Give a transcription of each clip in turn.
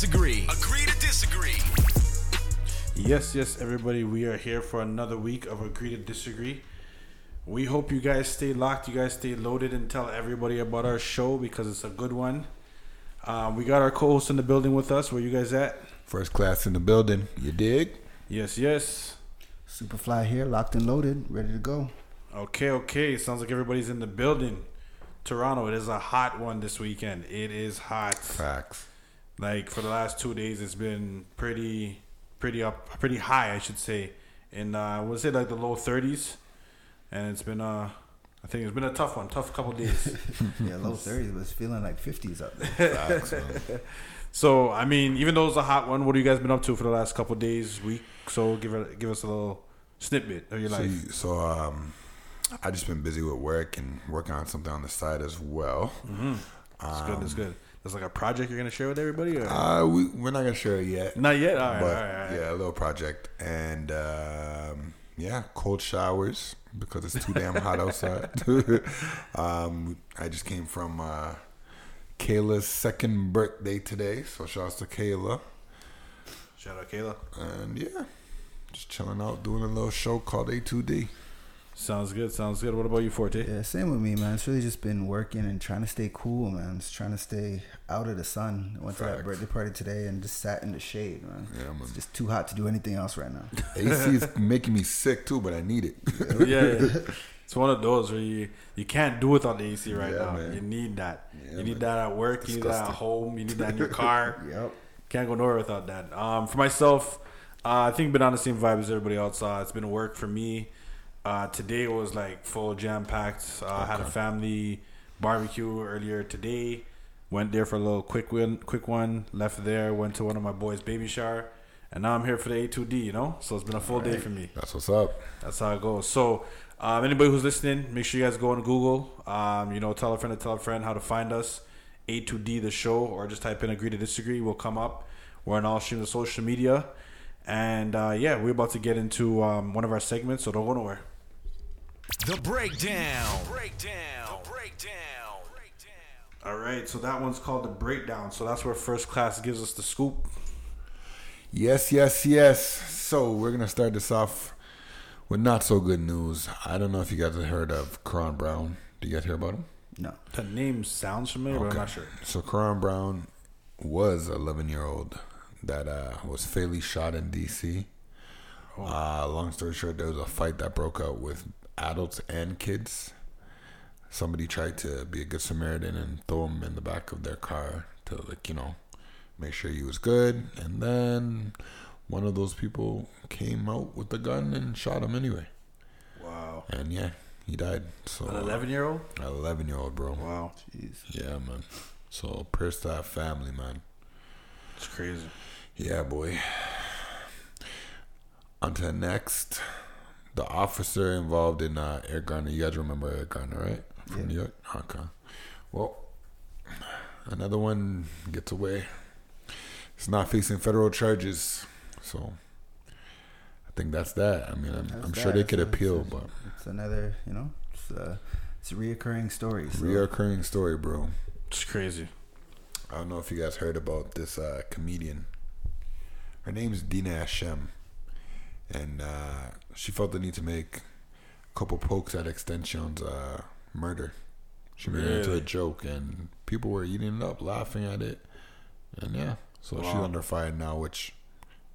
Disagree. Agree to Disagree. Yes, yes, everybody, we are here for another week of Agree to Disagree. We hope you guys stay locked, you guys stay loaded, and tell everybody about our show because it's a good one. Um, we got our co-host in the building with us. Where you guys at? First class in the building. You dig? Yes, yes. Superfly here, locked and loaded, ready to go. Okay, okay. Sounds like everybody's in the building. Toronto, it is a hot one this weekend. It is hot. Facts. Like for the last two days, it's been pretty, pretty up, pretty high, I should say. In uh, was it like the low thirties? And it's been uh, I think it's been a tough one, tough couple days. Yeah, low 30s, but it's feeling like 50s up there. Facts, so I mean, even though it's a hot one, what have you guys been up to for the last couple days, week? So give it, give us a little snippet of your So, life. you- so um, I just been busy with work and working on something on the side as well. That's good. That's good. There's like a project you're gonna share with everybody, or Uh, we we're not gonna share it yet, not yet? All right, but all right, all right. yeah, a little project and um, yeah, cold showers because it's too damn hot outside. um, I just came from uh, Kayla's second birthday today, so shouts to Kayla. Shout out Kayla. And yeah, just chilling out, doing a little show called A2D. Sounds good. Sounds good. What about you, Forte? Yeah, same with me, man. It's really just been working and trying to stay cool, man. Just trying to stay out of the sun. I went to that birthday party today and just sat in the shade, man. Yeah, man. It's just too hot to do anything else right now. AC is making me sick too, but I need it. yeah, yeah. it's one of those where you you can't do without the AC right Yeah, now. man. You need that. Yeah, you need man. that at work. You need that at home. You need that in your car. Yep. Can't go nowhere without that. Um, for myself, uh, I think been on the same vibe as everybody else. Uh, it's been work for me. Uh, today was like full jam packed. Uh, I had a family barbecue earlier today. Went there for a little quick win, quick one. Left there. Went to one of my boys' baby shower, and now I'm here for the A2D. You know, so it's been a full day for me. That's what's up. That's how it goes. So, um, anybody who's listening, make sure you guys go on Google. Um, you know, tell a friend to tell a friend how to find us. A2D the show, or just type in "agree to disagree." We'll come up. We're on all streams of social media, and uh, yeah, we're about to get into um, one of our segments. So don't go nowhere. The Breakdown. Breakdown. Breakdown. All right, so that one's called the breakdown. So that's where first class gives us the scoop. Yes, yes, yes. So we're gonna start this off with not so good news. I don't know if you guys have heard of Karon Brown. Do you guys hear about him? No. The name sounds familiar, but I'm not sure. So Karon Brown was a 11 year old that uh, was fatally shot in D.C. Uh, long story short, there was a fight that broke out with adults and kids. Somebody tried to be a good Samaritan and throw him in the back of their car to, like, you know, make sure he was good. And then one of those people came out with a gun and shot him anyway. Wow, And yeah, he died. So an 11 year old. An 11 year old, bro. Wow, Jeez. Yeah, man. So prayers to that family, man. it's crazy. Yeah, boy. On to the next. The officer involved in uh, Eric Garner. You guys remember Eric Garner, right? From New York? Okay. Well, another one gets away. It's not facing federal charges. So I think that's that. I mean, I'm, I'm sure they could a- appeal, it's a- but It's another, you know, it's a, it's a reoccurring story. So. reoccurring story, bro. It's crazy. I don't know if you guys heard about this uh, comedian. Her name's Dina Hashem. And uh, she felt the need to make a couple pokes at XXXTentacion's uh, murder. She made it into a joke, and people were eating it up, laughing at it. And yeah, so she's under fire now, which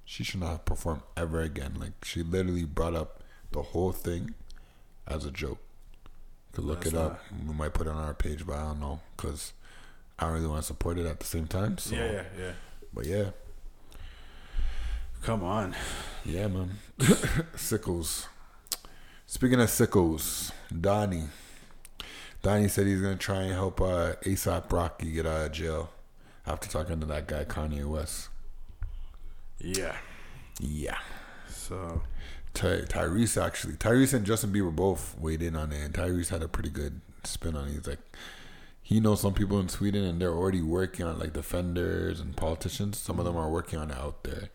she should not perform ever again. Like, she literally brought up the whole thing as a joke. You could look That's it up. We might put it on our page, but I don't know. Because I don't really want to support it at the same time. So, Yeah, yeah, yeah. But yeah, Come on. yeah, man. Sickles. Speaking of sickles, Donnie. Donnie said he's gonna try and help uh, ASAP Rocky get out of jail after talking to that guy Kanye West. Yeah. Yeah. So Ty- Tyrese actually, Tyrese and Justin Bieber both weighed in on it, and Tyrese had a pretty good spin on it. He's like, he knows some people in Sweden, and they're already working on like defenders and politicians. Some of them are working on it out there,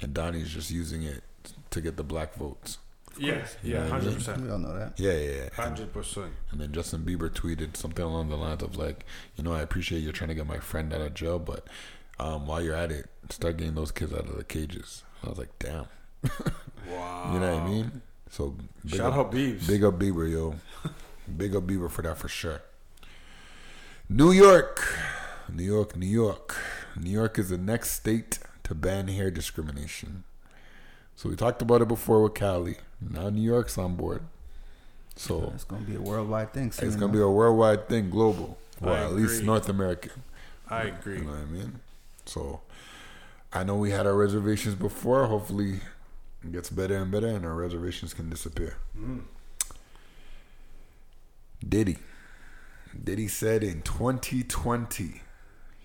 and Donnie's just using it to get the black votes. Yeah, yeah, what I mean? hundred percent, We all know that. Yeah, yeah. yeah. hundred percent. And then Justin Bieber tweeted something along the lines of like, you know, I appreciate you're trying to get my friend out of jail, but um, while you're at it, start getting those kids out of the cages. I was like, damn. Wow. You know what I mean? So big Shout up, out Biebs. Big up Bieber, yo. big up Bieber for that for sure. New York. New York, New York. New York is the next state to ban hair discrimination. So we talked about it before with Cali. Now New York's on board. So It's gonna be a worldwide thing. Soon it's gonna be a worldwide thing, global, or I at least. North American. I agree. You know what I mean? So I know we had our reservations before. Hopefully, it gets better and better, and our reservations can disappear. Mm. Diddy, Diddy said in 2020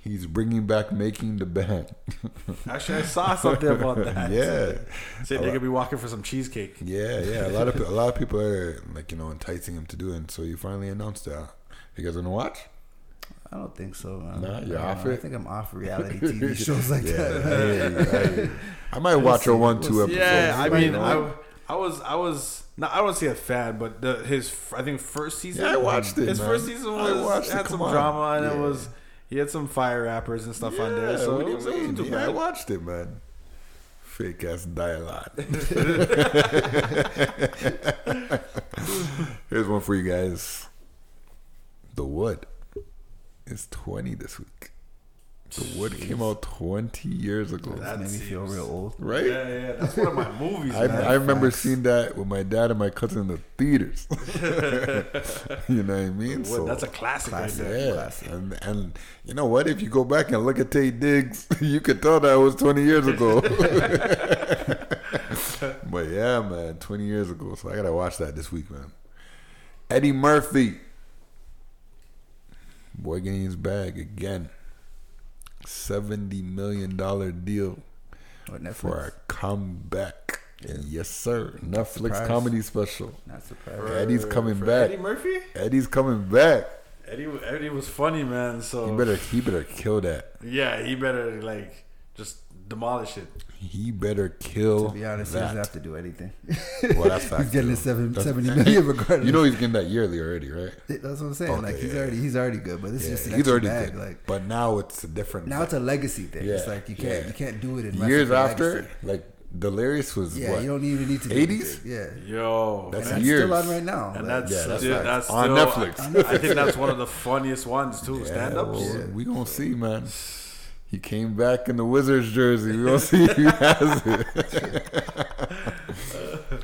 he's bringing back making the band. Actually, I saw something about that. yeah, Said they're gonna be walking for some cheesecake. yeah, yeah. A lot of a lot of people are like you know enticing him to do it, and so he finally announced that. You guys gonna watch? I don't think so, man. Nah, you're Uh, off I it? think I'm off reality TV shows like Yeah, that. I, hear you, I, hear you. I might watch a one we'll two episode. Yeah, I You mean, know? I, I was, I was, no, I don't see a fan, but the, his, I think first season. Yeah, I watched it, His man. first season was it, had come some on. drama, and it was he had some fire rappers and stuff on there. Yeah, So what it do you it wasn't mean? Yeah, I watched it, man. Fake ass dialogue. Here's one for you guys. The Wood is 20 this week. The Wood came out 20 years ago. That That made me feel real old. right? Yeah, yeah, that's one of my movies. I. I remember Facts. seeing that with my dad and my cousin in the theaters. you know what I mean? Well, that's a classic, Classic. right there. Yeah, and and you know what? If you go back and look at Taye Diggs, you could tell that was 20 years ago. but yeah, man, 20 years ago. So I gotta watch that this week, man. Eddie Murphy, boy, getting his bag again. 70 million dollar deal for a comeback. Yes, sir. Netflix Surprise. comedy special. Not surprised. For- Eddie's coming for back. Eddie Murphy. Eddie's coming back. Eddie, Eddie was funny, man. So He better he better kill that. yeah, he better like just demolish it. He better kill To be honest, he doesn't have to do anything. Well, that's fact, he's getting too. his seven, That's- 70 million regardless. You know he's getting that yearly already, right? that's what I'm saying. Okay, like he's yeah, already he's already good, but this is just an he's extra already bag. good. Like but now it's a different. now it's a legacy thing. it's like you can't yeah. you can't do it in years after, legacy. like Delirious was Yeah, what? you don't even need to. do 80s? anything. Yeah, Yo, That's and that's years. still on right now. and Like, that's Yeah, that's dude, facts. that's On Netflix. I, I think that's one of the funniest ones too. Stand ups. well, We gonna see, man. He came back in the Wizards jersey. We gonna see if he has it.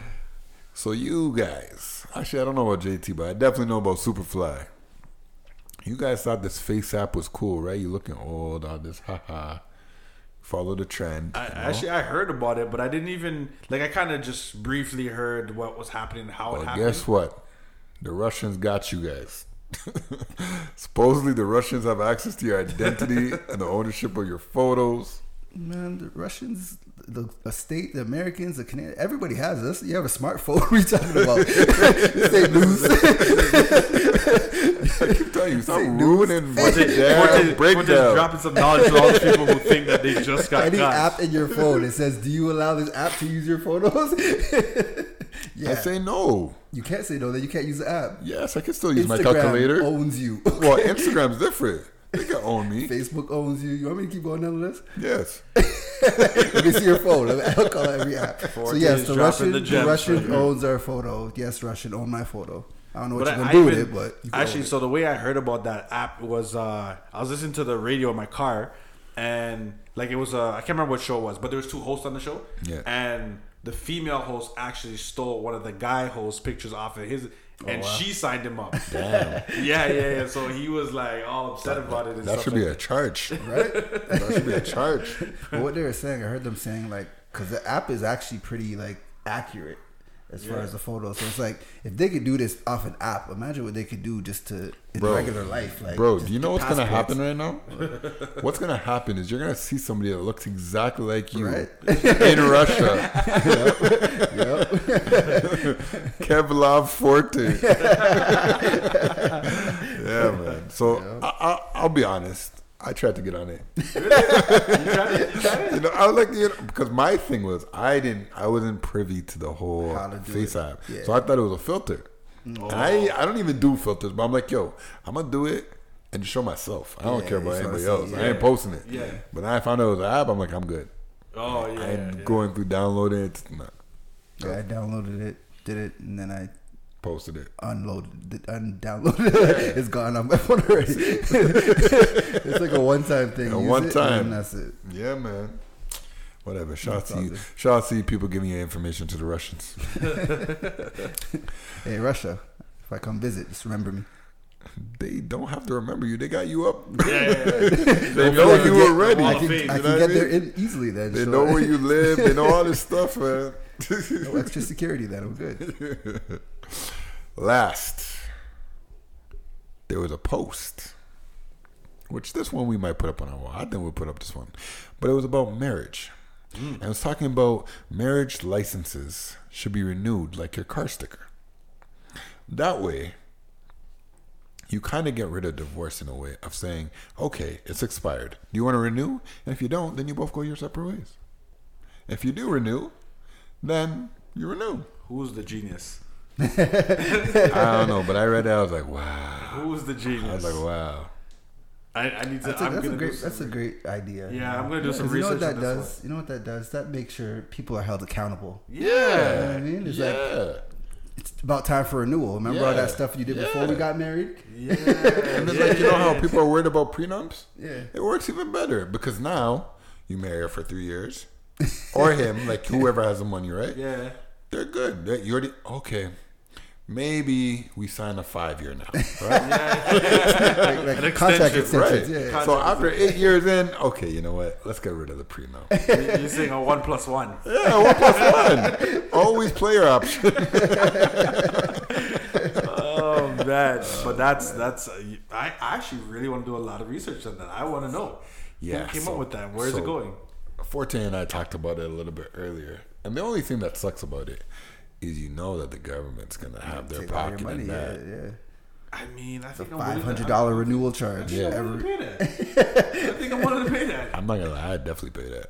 so you guys, actually, I don't know about JT, but I definitely know about Superfly. You guys thought this face app was cool, right? You looking old, on this, haha. Follow the trend. I, you know? Actually, I heard about it, but I didn't even like. I kind of just briefly heard what was happening, how it But happened. guess what? The Russians got you guys. Supposedly, the Russians have access to your identity and the ownership of your photos. Man, the Russians, the, the state, the Americans, the Canadians, everybody has this. You have a smartphone. What are you talking about? Fake news. I keep telling you, stop Fake news. ruining my Forte- damn Forte- Forte's breakdown. dropping some knowledge to all the people who think that they just got Any caught. app in your phone, it says, "Do you allow this app to use your photos?" yeah, I say no. you can't say no. Then you can't use the app. Yes, I can still use my Instagram calculator. owns you. Well, Instagram's different. They can own me. Facebook owns you. You want me to keep going down the list? Yes. Let me see your phone. I'll call every app. So yes, the Russian, the the, Russian right owns our photo. Yes, Russian own my photo. I don't know what But you're gonna I do with it, but you can actually, it. so the way I heard about that app was uh, I was listening to the radio in my car, and like it was uh, I can't remember what show it was, but there was two hosts on the show, Yeah. and the female host actually stole one of the guy hosts' pictures off of his, Oh, and wow. she signed him up. Damn. yeah, yeah, yeah. So he was like all upset about it. And That stuff should like be a charge. right? That should be a charge. But what they were saying, I heard them saying like, because the app is actually pretty like accurate as far as the photos. So it's like if they could do this off an app, imagine what they could do just to in Bro. regular life. Like, Bro, do you know what's gonna happen right now? What's gonna happen is you're gonna see somebody that looks exactly like you Right. in Russia. Yep. Kevlar Forte. yeah, man. So I, I, I'll be honest. I tried to get on it. You tried it? You tried it? You know, I was like, you know, because my thing was I didn't, I wasn't privy to the whole How to face app, Yeah. so I thought it was a filter. Oh. And I, oh. I don't even do filters, but I'm like, yo, I'm gonna do it and just show myself. I don't Yeah, care about anybody else. I ain't posting it. Yeah. But I found out it was an app. I'm like, I'm good. Oh yeah. I ain't yeah. going through downloading it. Nah, Yeah, I downloaded it, did it, and then I posted it. unloaded it, undownloaded it. it's gone on my phone already. it's like a one-time thing. A Use one-time. that's it. Yeah, man. Whatever. Shout out to you. good. Shout out to you people giving your information to the Russians. Hey, Russia, if I come visit, just remember me. They don't have to remember you. They got you up. Yeah, yeah, yeah. They know you get already. I can, Fame, I you can know get what I there in easily then. They sure. know where you live. They know all this stuff, man. no extra security then. I'm good. Last, there was a post, which this one we might put up on our wall. I think we'll put up this one, but it was about marriage, hmm. and it was talking about marriage licenses should be renewed like your car sticker. That way, you kind of get rid of divorce in a way of saying, okay, it's expired. Do you want to renew? And if you don't, then you both go your separate ways. If you do renew, then you renew. Who's the genius? I don't know, but I read that. I was like, wow. Who's the genius? I was like, wow. I, I need to. That's a, I'm that's a gonna great. That's a great idea. Yeah, I'm gonna do some 'Cause You know what that on this does? You know what that does? That makes sure people are held accountable. Yeah. You know what I mean? It's like it's about time for renewal. Remember all that stuff you did before we got married? Yeah. and it's like, you know how people are worried about prenups? Yeah. It works even better because now you marry her for three years. Or him, like whoever has the money, right? Yeah. They're good. They- You already, okay. Maybe we sign a five year now, right? Like, like An contract extension, right. Yeah. So after eight years in, okay, you know what? Let's get rid of the prenup. You- You're saying a one plus one. Yeah, one plus one. Always player option. Oh man, but that's that's. Uh, I I actually really want to do a lot of research on that. I want to know. Yeah, Who came so- up with that? Where's so- it going? Forte and I talked about it a little bit earlier, and the only thing that sucks about it is you know that the government's gonna have their Take all your pocket money. in Yeah, that. yeah. I mean, I think I'm Five willing to- hundred dollar renewal charge. Yeah. I'm Every, to pay that. I think I'm willing to pay that. I'm not gonna lie, I'd definitely pay that.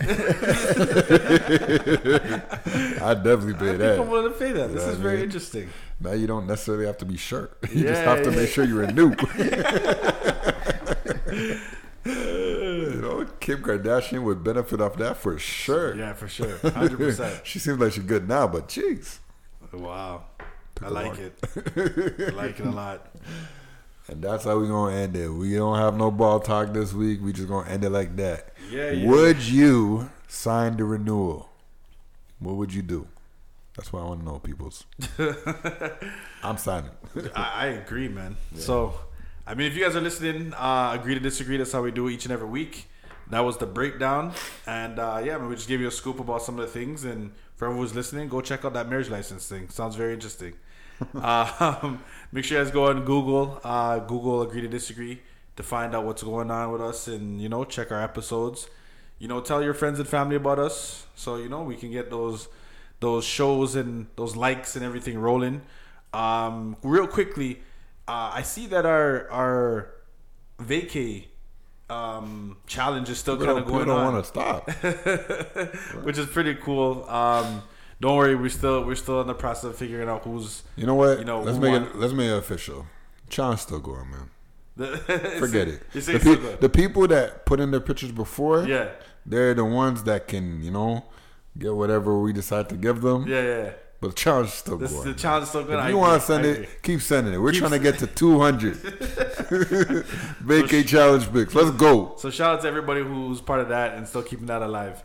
I'd definitely I pay think I'm that. willing to pay that. This know is what I very mean? interesting. Now you don't necessarily have to be sure. You just Yeah, have to yeah. make sure you renew. you know, Kim Kardashian would benefit off that for sure. Yeah, for sure, hundred percent. she seems like she's good now, but jeez. Wow, I like it. I like it a lot. And that's how we're gonna end it. We don't have no ball talk this week. We just gonna end it like that. Yeah, yeah. Would you sign the renewal? What would you do? That's what I want to know, peoples. I'm signing. I, I agree, man. So, I mean, if you guys are listening, uh, agree to disagree. That's how we do it each and every week. That was the breakdown, and uh, yeah, man, we just gave you a scoop about some of the things. And for everyone who's listening, go check out that marriage license thing. Sounds very interesting. um, make sure you guys go on Google, uh, Google agree to disagree to find out what's going on with us, and you know, check our episodes. You know, tell your friends and family about us, so you know we can get those those shows and those likes and everything rolling. Um, real quickly, uh, I see that our our vacay um, challenge is still kind of going don't on, want to stop. which is pretty cool. Um, don't worry, we're still we're still in the process of figuring out who's You know what? You know, let's make won? it. Let's make it official. Challenge still going, man. Forget it. The, pe- the people that put in their pictures before, yeah, they're the ones that can, you know, get whatever we decide to give them. yeah, yeah. But the challenge is still This going. the challenge is still good. If you want to send it, keep sending it. We're Keep trying to get to 200. Vacate challenge picks. Let's go. So shout out to everybody who's part of that and still keeping that alive.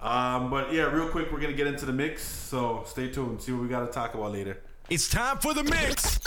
Um, but yeah, real quick, we're gonna get into the mix. So stay tuned. See what we got to talk about later. It's time for the mix.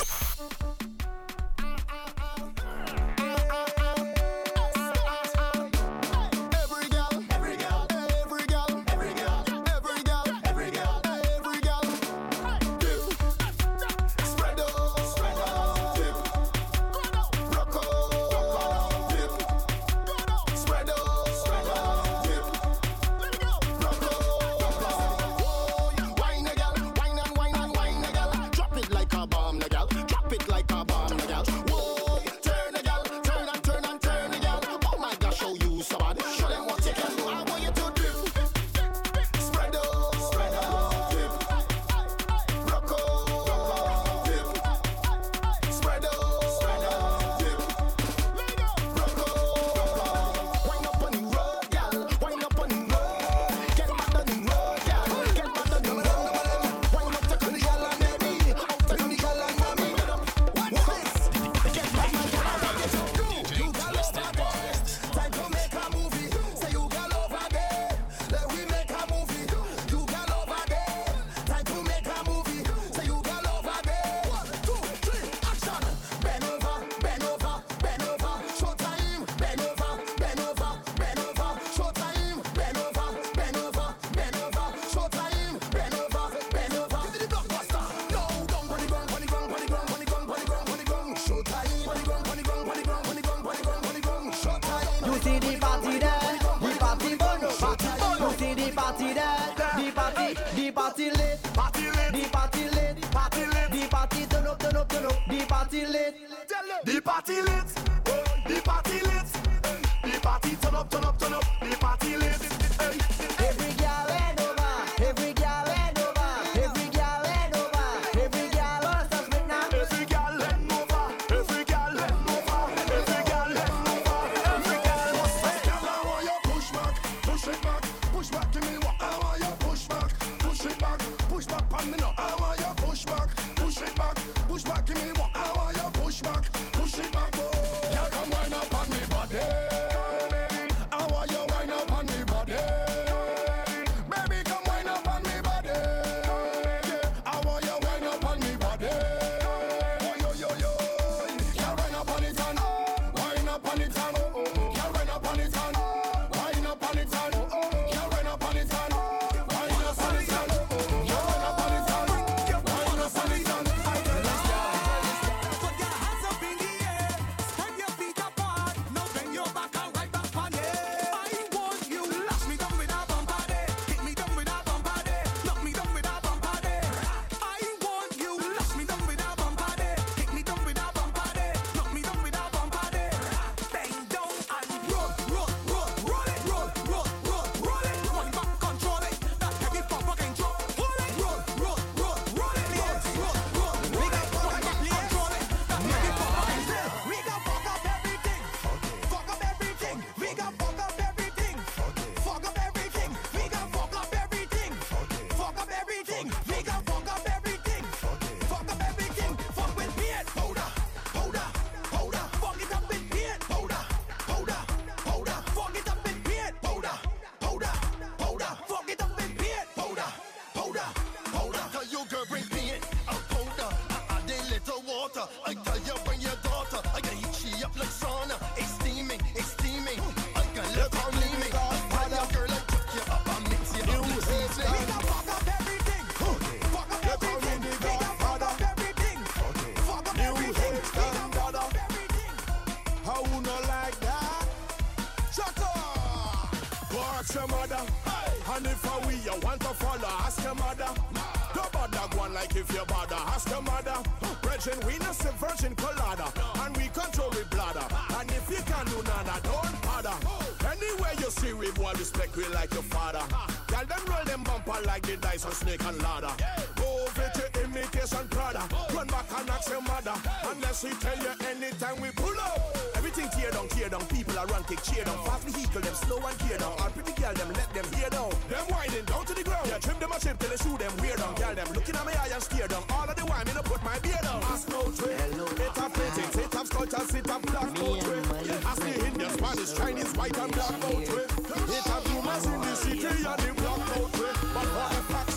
We tell you anytime we pull up. Everything tear down, tear down. People are run, kick, cheer down. Fast vehicle, them slow and tear down. All pretty girl, them let them hear down. Them winding down to the ground. Yeah, trim them a chip till they shoot them weird down. Girl, them looking at me eye and stare down. All of the wine, me no put my beer down. Ask no trick. It up fitting, sit up culture, sit up black no trick. Ask the Indian, Spanish, Chinese, white and black no trick. It up rumors in the city and the block no trick. But what a fact.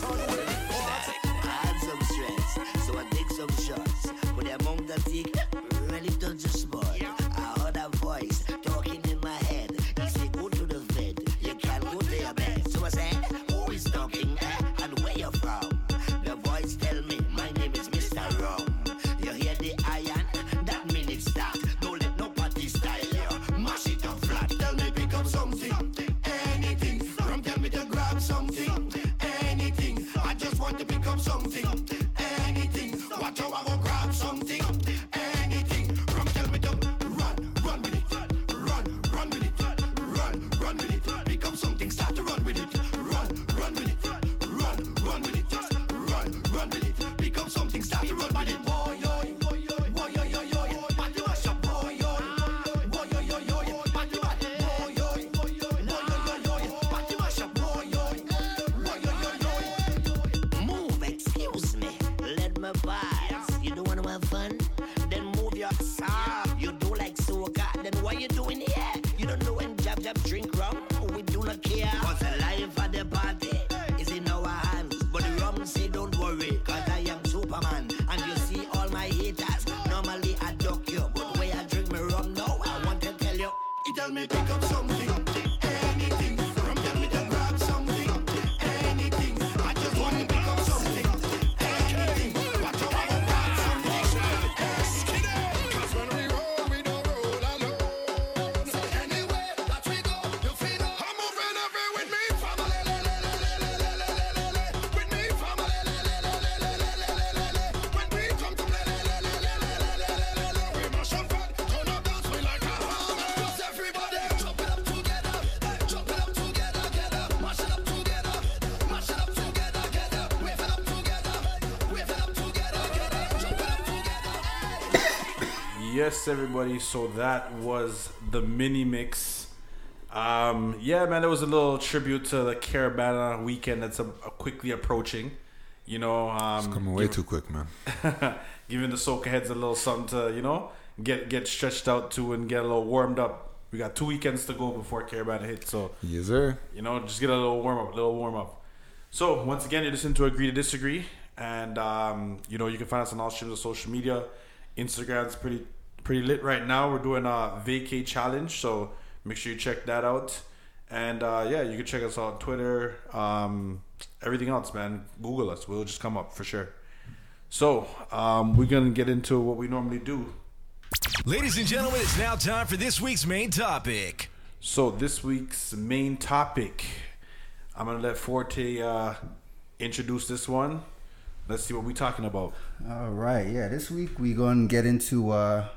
Yes, everybody. So that was the mini mix. Um, yeah, man, it was a little tribute to the Caribana weekend that's a, quickly approaching. You know, um, Coming way too quick, man. giving the soca heads a little something to you know get get stretched out to and get a little warmed up. We got two weekends to go before Caribana hits, so Yes, sir. you know just get a little warm up, a little warm up. So once again, you're listening to Agree to Disagree, and um, you know you can find us on all streams of social media. Instagram's pretty pretty lit right now. We're doing a vacay challenge, so make sure you check that out. And uh, yeah, you can check us out on Twitter, um, everything else, man. Google us; we'll just come up for sure. So um, we're gonna get into what we normally do. Ladies and gentlemen, it's now time for this week's main topic. So this week's main topic, I'm gonna let Forte uh, introduce this one. Let's see what we're talking about. All right, yeah. This week we're going to get into uh,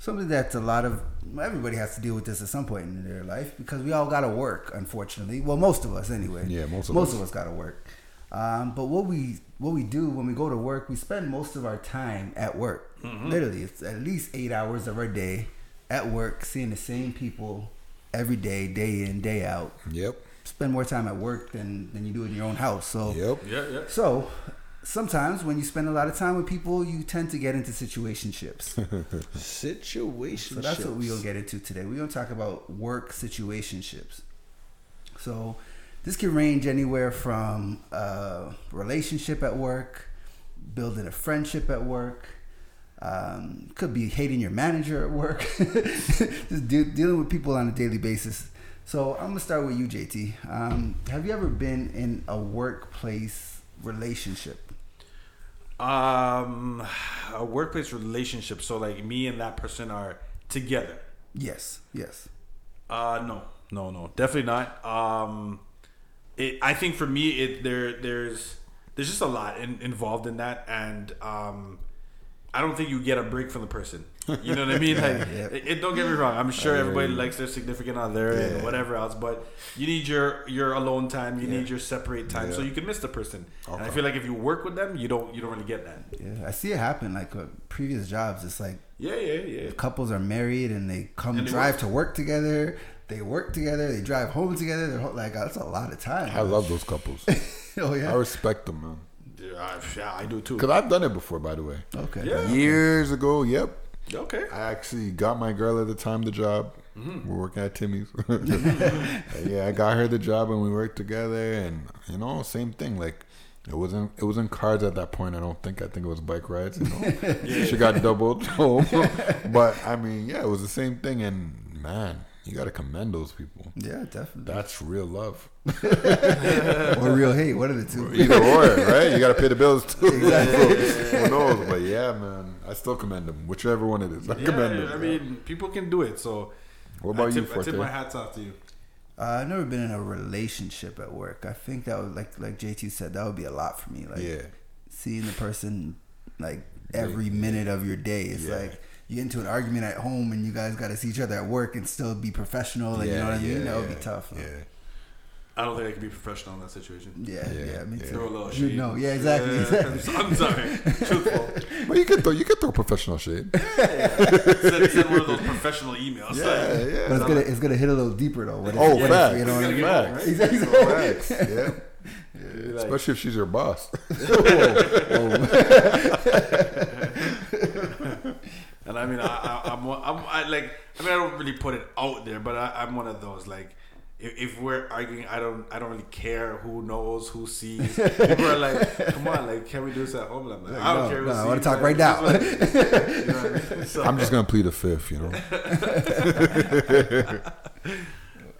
something that a lot of everybody has to deal with this at some point in their life because we all got to work. Unfortunately, well, most of us anyway. Yeah, most of most us. of us got to work. Um, but what we what we do when we go to work, we spend most of our time at work. Literally, it's at least eight hours of our day at work, seeing the same people every day, day in, day out. Yep. Spend more time at work than than you do in your own house. So Yep. Yeah, yeah. so, sometimes when you spend a lot of time with people, you tend to get into situationships. Situation. so that's what we're gonna get into today. We're gonna talk about work situationships. So, this can range anywhere from a relationship at work, building a friendship at work. Um, could be hating your manager at work, just de- dealing with people on a daily basis. So I'm gonna start with you, JT. Um, have you ever been in a workplace relationship? Um, a workplace relationship. So like me and that person are together. Yes, yes. Uh, no, no, no, definitely not. Um, it. I think for me, it there there's there's just a lot in, involved in that, and um, I don't think you get a break from the person. You know what I mean? Like, yeah. it, it- don't get me wrong. I'm sure everybody likes their significant other and whatever else, but you need your your alone time. You need your separate time, so you can miss the person. And I feel like if you work with them, you don't you don't really get that. Yeah, I see it happen like uh, previous jobs. It's like Yeah, yeah, yeah. couples are married and they come And they drive work. to work together. They work together. They drive home together. They're ho- like that's a lot of time. I love those couples. oh yeah, I respect them, man. Yeah, I, yeah, I do too. Cause I've done it before, by the way. Okay. Yeah. Years ago. Yep. Okay. I actually got my girl at the time the job. Mm-hmm. We're working at Timmy's. yeah, I got her the job and we worked together and you know, same thing. Like it wasn't it wasn't cards at that point, I don't think. I think it was bike rides, you know. She got doubled home. but I mean, yeah, it was the same thing and man, you gotta commend those people. Yeah, definitely. That's real love. or real hate. One of the two. Either or, right? You gotta pay the bills too. Exactly. Who knows? But yeah, man, I still commend them, whichever one it is. I commend Yeah, them. I mean, people can do it. So, What about I you, tip, I tip my hats off to you. Uh, I've never been in a relationship at work. I think that would like like JT said that would be a lot for me. Like Yeah. seeing the person like every minute of your day. It's Yeah. like you get into an argument at home and you guys got to see each other at work and still be professional. And you know what I mean? that would be tough. Yeah. I don't think I can be professional in that situation. Yeah, yeah, Yeah, me yeah. too. Throw a little You shade. know, yeah, exactly. Yeah, I'm sorry. Truthful. But you could throw you could throw professional shade. Send, send one of those professional emails. Yeah, yeah. But it's gonna it's gonna hit a little deeper though. What Oh, what if, facts. You know what I mean? Facts. Exactly. Facts. Yeah. Especially if she's your boss. Oh, oh. And I mean, I, I, I'm, I'm I, like, I mean, I don't really put it out there, but I, I'm one of those like. If, if we're arguing, I don't, I don't really care who knows, who sees. People are like, "Come on, like, can we do this at home?" I'm like, I don't no, care. Who no, I wanna talk like, right now. like- you know I mean? So- I'm just gonna plead the fifth, you know.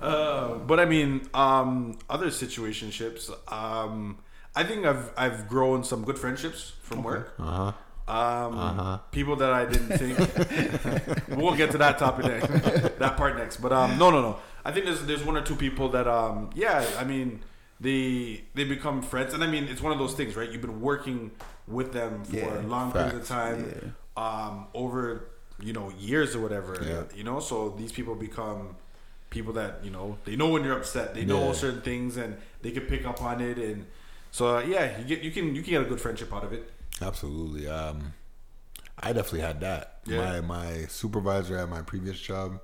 Uh, but I mean, um, other situationships. Um, I think I've I've grown some good friendships from work. Uh Um, people that I didn't think. we won't get to that topic next, that part next. But um, no, no, no. I think there's there's one or two people that um, yeah. I mean, they they become friends, and I mean, it's one of those things, right? You've been working with them for Yeah, a long period of facts. time, um, over you know years or whatever. Yeah. You know, so these people become people that you know they know when you're upset they know Yeah. certain things and they can pick up on it and so uh, yeah you get you can you can get a good friendship out of it Absolutely. Um, I definitely had that. Yeah. My my supervisor at my previous job,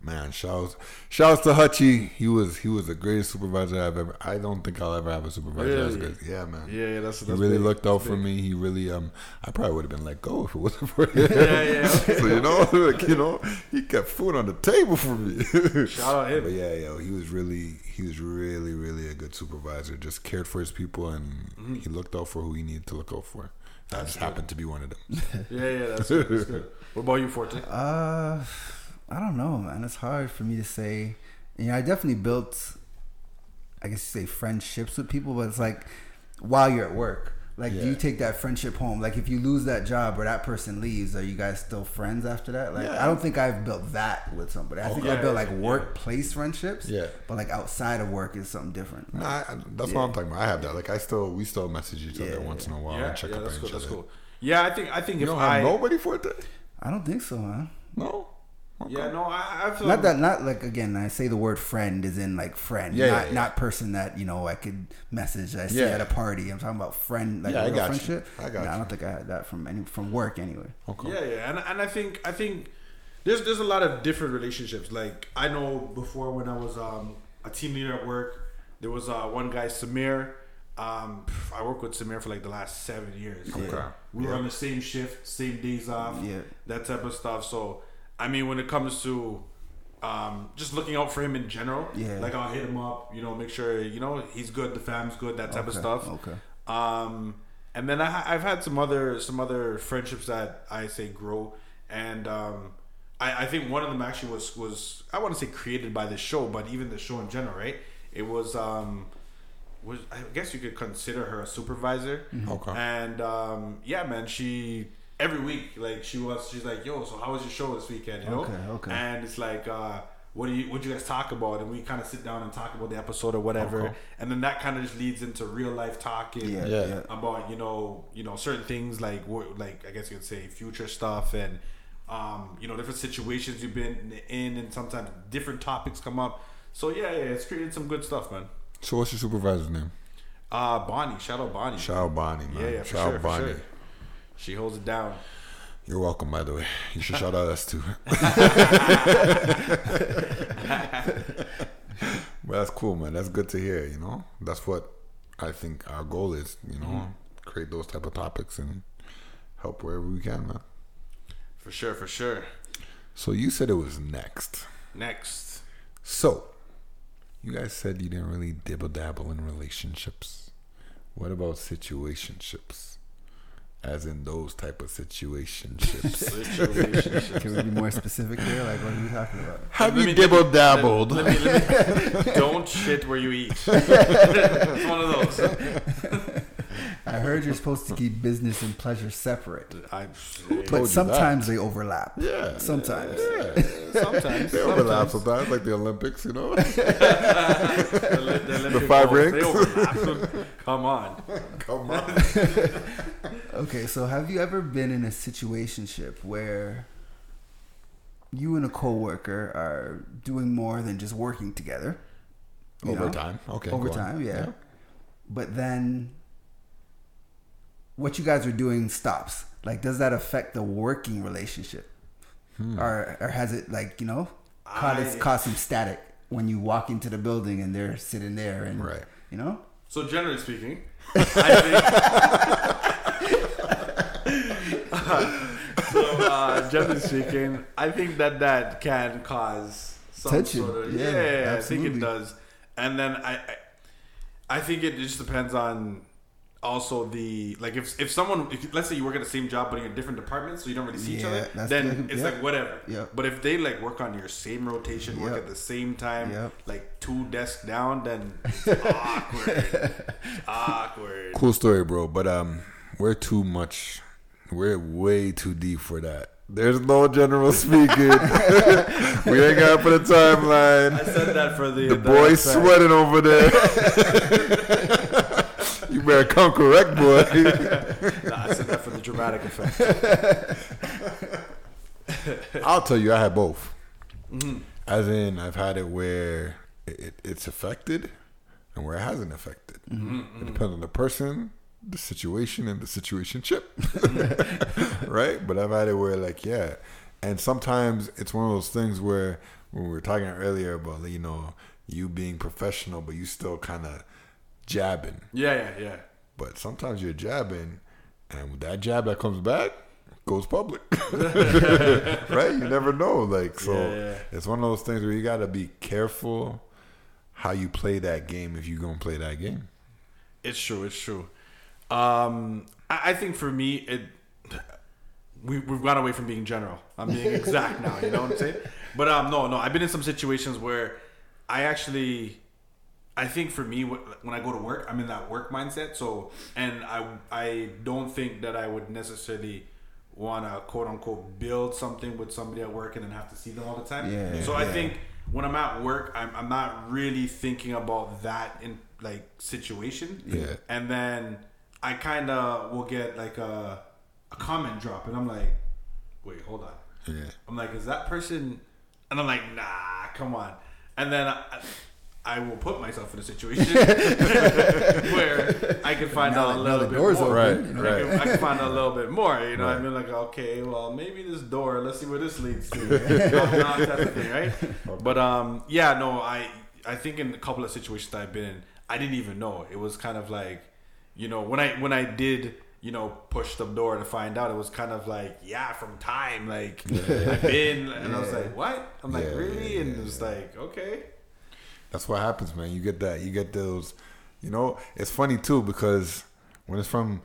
man, shouts shouts to Hutchie. He was he was the greatest supervisor I've ever. I don't think I'll ever have a supervisor as good. Yeah, man. Yeah, yeah, that's He that's really big. looked out That's for big. me. He really um. I probably would have been let go if it wasn't for him. Yeah, yeah. so you know, like, you know, he kept food on the table for me. Shout out to him. But yeah, yo, he was really, he was really, really a good supervisor. Just cared for his people, and Mm-hmm. he looked out for who he needed to look out for. I just happened to be one of them. Yeah, yeah, that's good. That's good. What about you, Forte? Uh, I don't know, man. It's hard for me to say. You know, I definitely built, I guess you say friendships with people, but it's like while you're at work. Like, do you take that friendship home? Like, if you lose that job or that person leaves, are you guys still friends after that? Like, Yeah. I don't think I've built that with somebody. I think I built like Yeah. workplace friendships. Yeah. But like outside of work is something different. Nah, I, that's what I'm talking about. I have that. Like, I still, we still message each other Yeah, once in a while yeah, and check yeah, up that's on cool. each That's other. cool. Yeah, I think I think You if don't I have nobody for that? I don't think so, man. No. Yeah no I, I feel Not that, not like again. I say the word friend is in like friend, Yeah, not yeah, yeah. not person that you know I could message. I see Yeah. at a party. I'm talking about friend, like Yeah, I real got you. friendship. I got Nah, I don't think I had that from any from work anyway. Okay. Yeah, yeah, and and I think I think there's there's a lot of different relationships. Like I know before when I was um, a team leader at work, there was uh, one guy Samir. Um, I worked with Samir for like the last seven years. Okay. We were on the same shift, same days off, Yeah. that type of stuff. So I mean, when it comes to um, just looking out for him in general, Yeah. like I'll hit him up, you know, make sure you know he's good, the fam's good, that type of stuff. okay. Um, and then I, I've had some other some other friendships that I say grow, and um, I, I think one of them actually was was I want to say created by the show, but even the show in general, right? It was um, was I guess you could consider her a supervisor. Okay. And um, yeah, man, she every week like she was she's like, yo, so how was your show this weekend? You know? Okay, okay. And it's like. uh what do you what do you guys talk about and we kind of sit down and talk about the episode or whatever Okay. and then that kind of just leads into real life talking Yeah, Yeah. yeah. about you know you know certain things like what like I guess you could say future stuff and um, you know different situations you've been in and sometimes different topics come up. So yeah, yeah, it's created some good stuff, man. So what's your supervisor's name? Uh Bonnie, shout out Bonnie. Shout out Bonnie, man. yeah, yeah, for Shout sure, out for Bonnie. She holds it down. You're welcome, by the way. You should shout out us too. well, that's cool, man. That's good to hear. You know, that's what I think our goal is. You know, Mm-hmm. create those type of topics and help wherever we can, man. For sure, for sure. So you said it was next. Next. So you guys said you didn't really dibble dabble in relationships. What about situationships? As in those type of situationships. Situationship. Can we be more specific here? Like, what are you talking about? Have Let you me- dibble dabbled? Let me, me, don't shit where you eat. it's one of those. I heard you're supposed to keep business and pleasure separate, I, but you sometimes they overlap. Yeah. sometimes. Yeah. sometimes They overlap sometimes, like the Olympics, you know? the, the, Olympic five goals, rings? They overlap. Come on. Come on. Okay, so have you ever been in a situationship where you and a coworker are doing more than just working together? you know? Overtime. Okay. go on. Overtime, yeah. But then what you guys are doing stops. Like, does that affect the working relationship? Or, or has it, like, you know, caused, I- caused some static when you walk into the building and they're sitting there and, Right. you know? So generally speaking, I think. so uh, generally speaking, I think that that can cause some Tension. sort of Yeah, yeah. I think it does, and then I, I, I think it just depends on also the like if if someone if, let's say you work at the same job but in a different department so you don't really see each other then the- it's yeah. like whatever Yeah. but if they like work on your same rotation work Yep. at the same time Yep. like two desks down then it's awkward awkward Cool story, bro. But um, we're too much. We're way too deep for that. There's no general speaking. we ain't got for the timeline. I timeline. said that for the The boy's fact. sweating over there. You better come correct, boy. Nah, I said that for the dramatic effect. I'll tell you, I had both. Mm-hmm. As in, I've had it where it, it's affected and where it hasn't affected. Mm-hmm. It mm-hmm. depends on the person the situation and the situation chip, right? But I've had it where like yeah, and sometimes it's one of those things where when we were talking earlier about you know you being professional, but you still kind of jabbing. Yeah, yeah, yeah. But sometimes you're jabbing, and with that jab that comes back goes public, right? You never know. Like so, Yeah, yeah. it's one of those things where you got to be careful how you play that game if you're gonna play that game. It's true. It's true. Um, I, I think for me, it we we've gone away from being general. I'm being exact now. You know what I'm saying? But um, no, no. I've been in some situations where I actually, I think for me, when I go to work, I'm in that work mindset. So, and I I don't think that I would necessarily want to quote unquote build something with somebody at work and then have to see them all the time. Yeah, so I think when I'm at work, I'm, I'm not really thinking about that in like situation. Yeah. And then I kind of will get like a, a comment drop, and I'm like, wait, hold on. Yeah. I'm like, is that person? And I'm like, nah, come on. And then I, I will put myself in a situation where I can find Now out a little bit more. open, I you can- I, can, find out a little bit more. You know, what I mean, like, okay, well, maybe this door. Let's see where this leads to. Not- not type of thing, right? But um, yeah, no, I I think in a couple of situations that I've been in, I didn't even know. It was kind of like, you know, when I when I did. You know, push the door to find out. It was kind of like, yeah, from time. Like, I've been, and I was like, what? I'm like, Yeah, really? yeah, and yeah, it was like, okay. That's what happens, man. You get that. You get those. You know, it's funny too because when it's from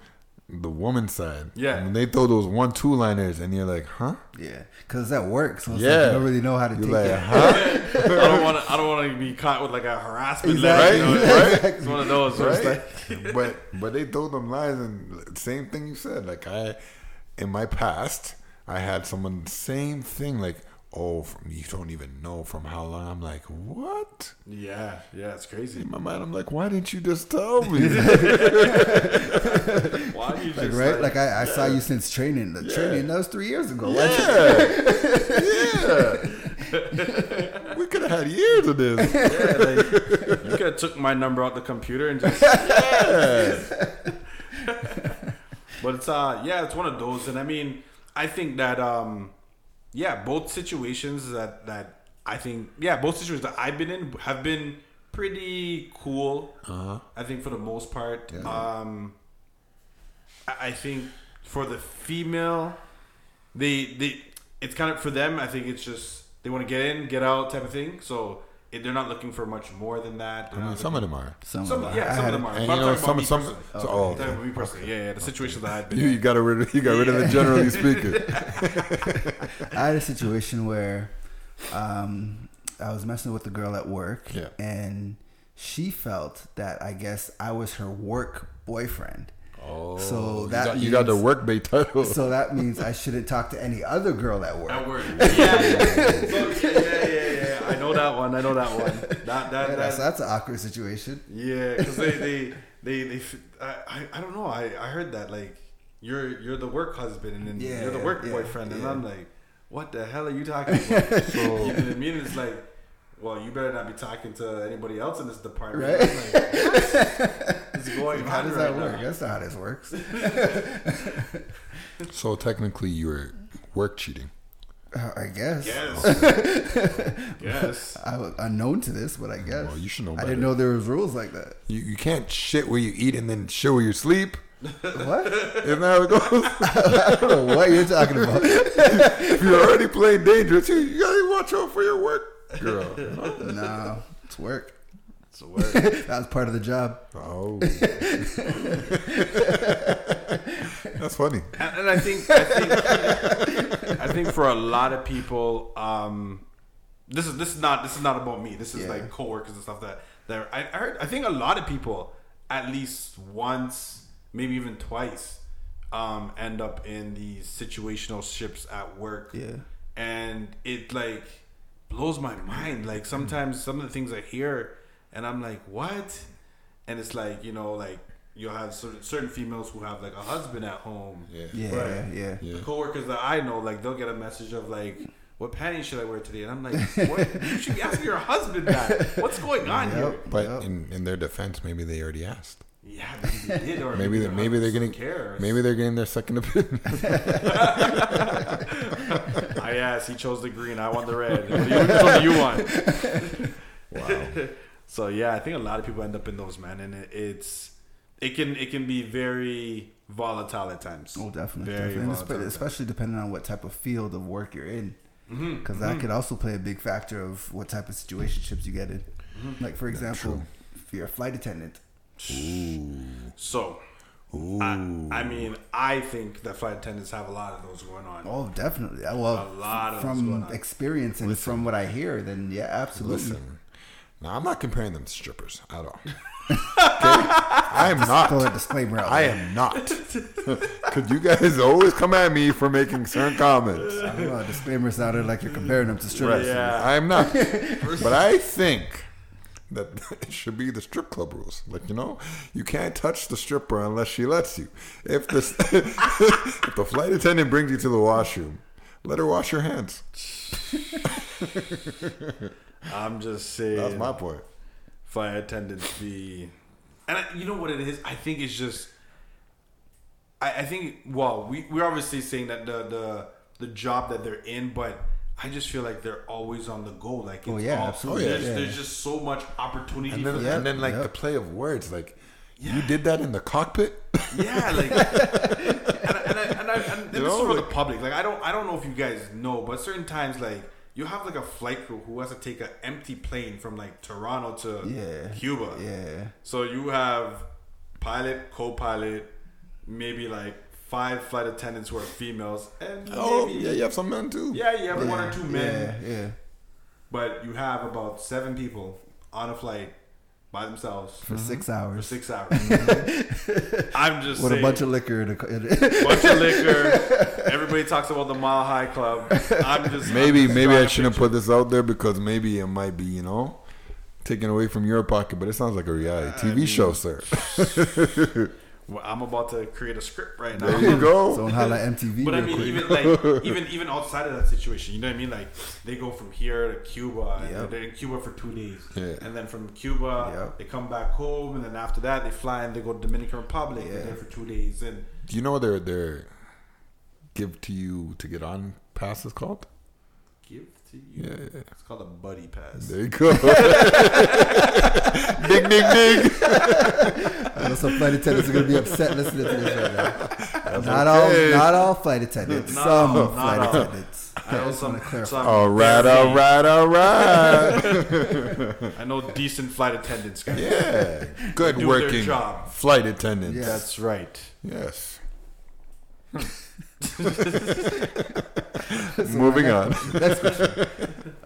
the woman's side, Yeah. when they throw those one two liners, and you're like, huh? Yeah, because that works. So Yeah. like you don't really know how to You're take like, it. huh? I don't want to. I don't want to be caught with like a harassment Exactly. letter. You know? Right? It's one of those. Where right? like, but but they throw them lines and same thing you said. Like I, in my past, I had someone same thing. Like oh, from, you don't even know from how long. I'm like, what? yeah, yeah, it's crazy. In my mind, I'm like, why didn't you just tell me? Why do you just Like, right? Like I, I saw you since training. The training that was three years ago. Why'd yeah, yeah. we could have had years of this. yeah, like, you could have took my number out the computer and just. but it's uh yeah, it's one of those, and I mean, I think that um yeah, both situations that that I think yeah, both situations that I've been in have been pretty cool. Uh-huh. I think for the most part. Um, I I think for the female, they they it's kind of for them. I think it's just they want to get in, get out type of thing. So they're not looking for much more than that. They're I mean, some of them are. Some, Some, of yeah, I some of them are. And But you know, some some. personally. so- oh, I'm talking okay. me personally. Yeah, yeah. The situations that I've been. You, you got rid. of, You got rid of the generally speaking. I had a situation where um, I was messing with a girl at work, Yeah. and she felt that I guess I was her work boyfriend. Oh, So you that got, you got the means- work bait title. So that means I shouldn't talk to any other girl at work. That word. Yeah, yeah. So, yeah, yeah, yeah. I know that one. I know that one. That that Yeah, that. that's, that's an awkward situation. Yeah, because they, they they they f- I, I I don't know. I, I heard that like you're you're the work husband and then Yeah, you're the work yeah, boyfriend, and. I'm like, what the hell are you talking about? so you know what I mean? It's like, well, you better not be talking to anybody else in this department. Right. Like, what is going How on does right that work? now? That's not how this works. so technically, you were work cheating. Uh, I guess. Yes. yes. I was unknown to this, but I guess. Well, you should know I didn't know there was rules like that. You, you can't shit where you eat and then shit where you sleep. What? Isn't that how it goes? I don't know what you're talking about. if you're already playing dangerous, you, you gotta watch out for your work, girl. no, it's work. It's a word. That was part of the job. Oh, that's funny. and, and I think I think I think for a lot of people, um, this is this is not this is not about me. This is Yeah. like coworkers and stuff that that I, I heard. I think a lot of people at least once, maybe even twice, um, end up in these situational ships at work. Yeah. and it like blows my mind. Like sometimes some of the things I hear, and I'm like, what? And it's like you know like. You'll have certain, certain females who have like a husband at home, Yeah. Yeah, Right. yeah. Yeah. the coworkers that I know, like they'll get a message of like, "What panties should I wear today?" And I'm like, "What? you should be asking your husband that. What's going on here?" But Yep. in, in their defense, maybe they already asked. Yeah, maybe they did, or Maybe they, the maybe they're getting cares. maybe they're getting their second opinion. I asked. He chose the green. I want the red. What do you, which one do you want? wow. So yeah, I think a lot of people end up in those, man, and it, it's it can it can be very volatile at times. Oh, definitely. Very definitely. Volatile espe- especially depending on what type of field of work you're in. Mm-hmm. Because that could also play a big factor of what type of situationships you get in. Mm-hmm. Like, for example, if you're a flight attendant, So, I, I mean, I think that flight attendants have a lot of those going on. oh, definitely. Well, A lot of those going from on. experience and from what I hear, then yeah, absolutely. Listen, now I'm not comparing them to strippers at all. okay? I am Throw a not. disclaimer out I am not. Because you guys always come at me for making certain comments. I don't know, a disclaimer sounded like you're comparing them to strippers. Yeah. I am not. But I think that it should be the strip club rules. Like you know, you can't touch the stripper unless she lets you. If the if the flight attendant brings you to the washroom, let her wash her hands. I'm just saying. That's my point. flight attendants be, and I, you know what it is? I think it's just. I, I think well, we we're obviously saying that the the the job that they're in, but I just feel like they're always on the go. Like, oh, it's Oh, yeah, all- absolutely. There's, Yeah. there's just so much opportunity And for then, them. and then like Yep. the play of words, like you did that in the cockpit. Yeah, like, and, I, and, I, and, I, and this know, is for the public. Like, I don't, I don't know if you guys know, but certain times, like, you have like a flight crew who has to take an empty plane from like Toronto to Yeah. Cuba. Yeah. So you have pilot, co-pilot, maybe like five flight attendants who are females, and oh maybe, yeah, you have some men too. yeah, you have one or two men, Yeah, yeah. but you have about seven people on a flight by themselves For six mm-hmm. for hours. six hours. Mm-hmm. I'm just With saying, a bunch of liquor in a, in a bunch of liquor. Everybody talks about the Mile High Club. I'm just Maybe I'm just maybe drawing I a shouldn't picture. put this out there because maybe it might be you know taken away from your pocket, but it sounds like a reality TV show, sir. Well, I'm about to create a script right now. There you go. So on holla MTV. But I mean, quick. even like even even outside of that situation, you know what I mean? Like they go from here to Cuba, and Yep. they're in Cuba for two days, Yeah. and then from Cuba Yep. they come back home, and then after that they fly and they go to Dominican Republic, Yeah. they're there for two days, and Do you know what their their give to you to get on pass is called? give to you. Yeah. It's called a buddy pass. There you go. ding ding ding. I know some flight attendants are gonna be upset listening to this right now. Not okay. all, not all flight attendants. Not some all, not flight all. attendants. I know just some. wanna clarify. some All right, all right, all right. I know decent flight attendants. Guys. Yeah, good working job. flight attendants. Yeah. That's right. Yes. Moving on. Next question.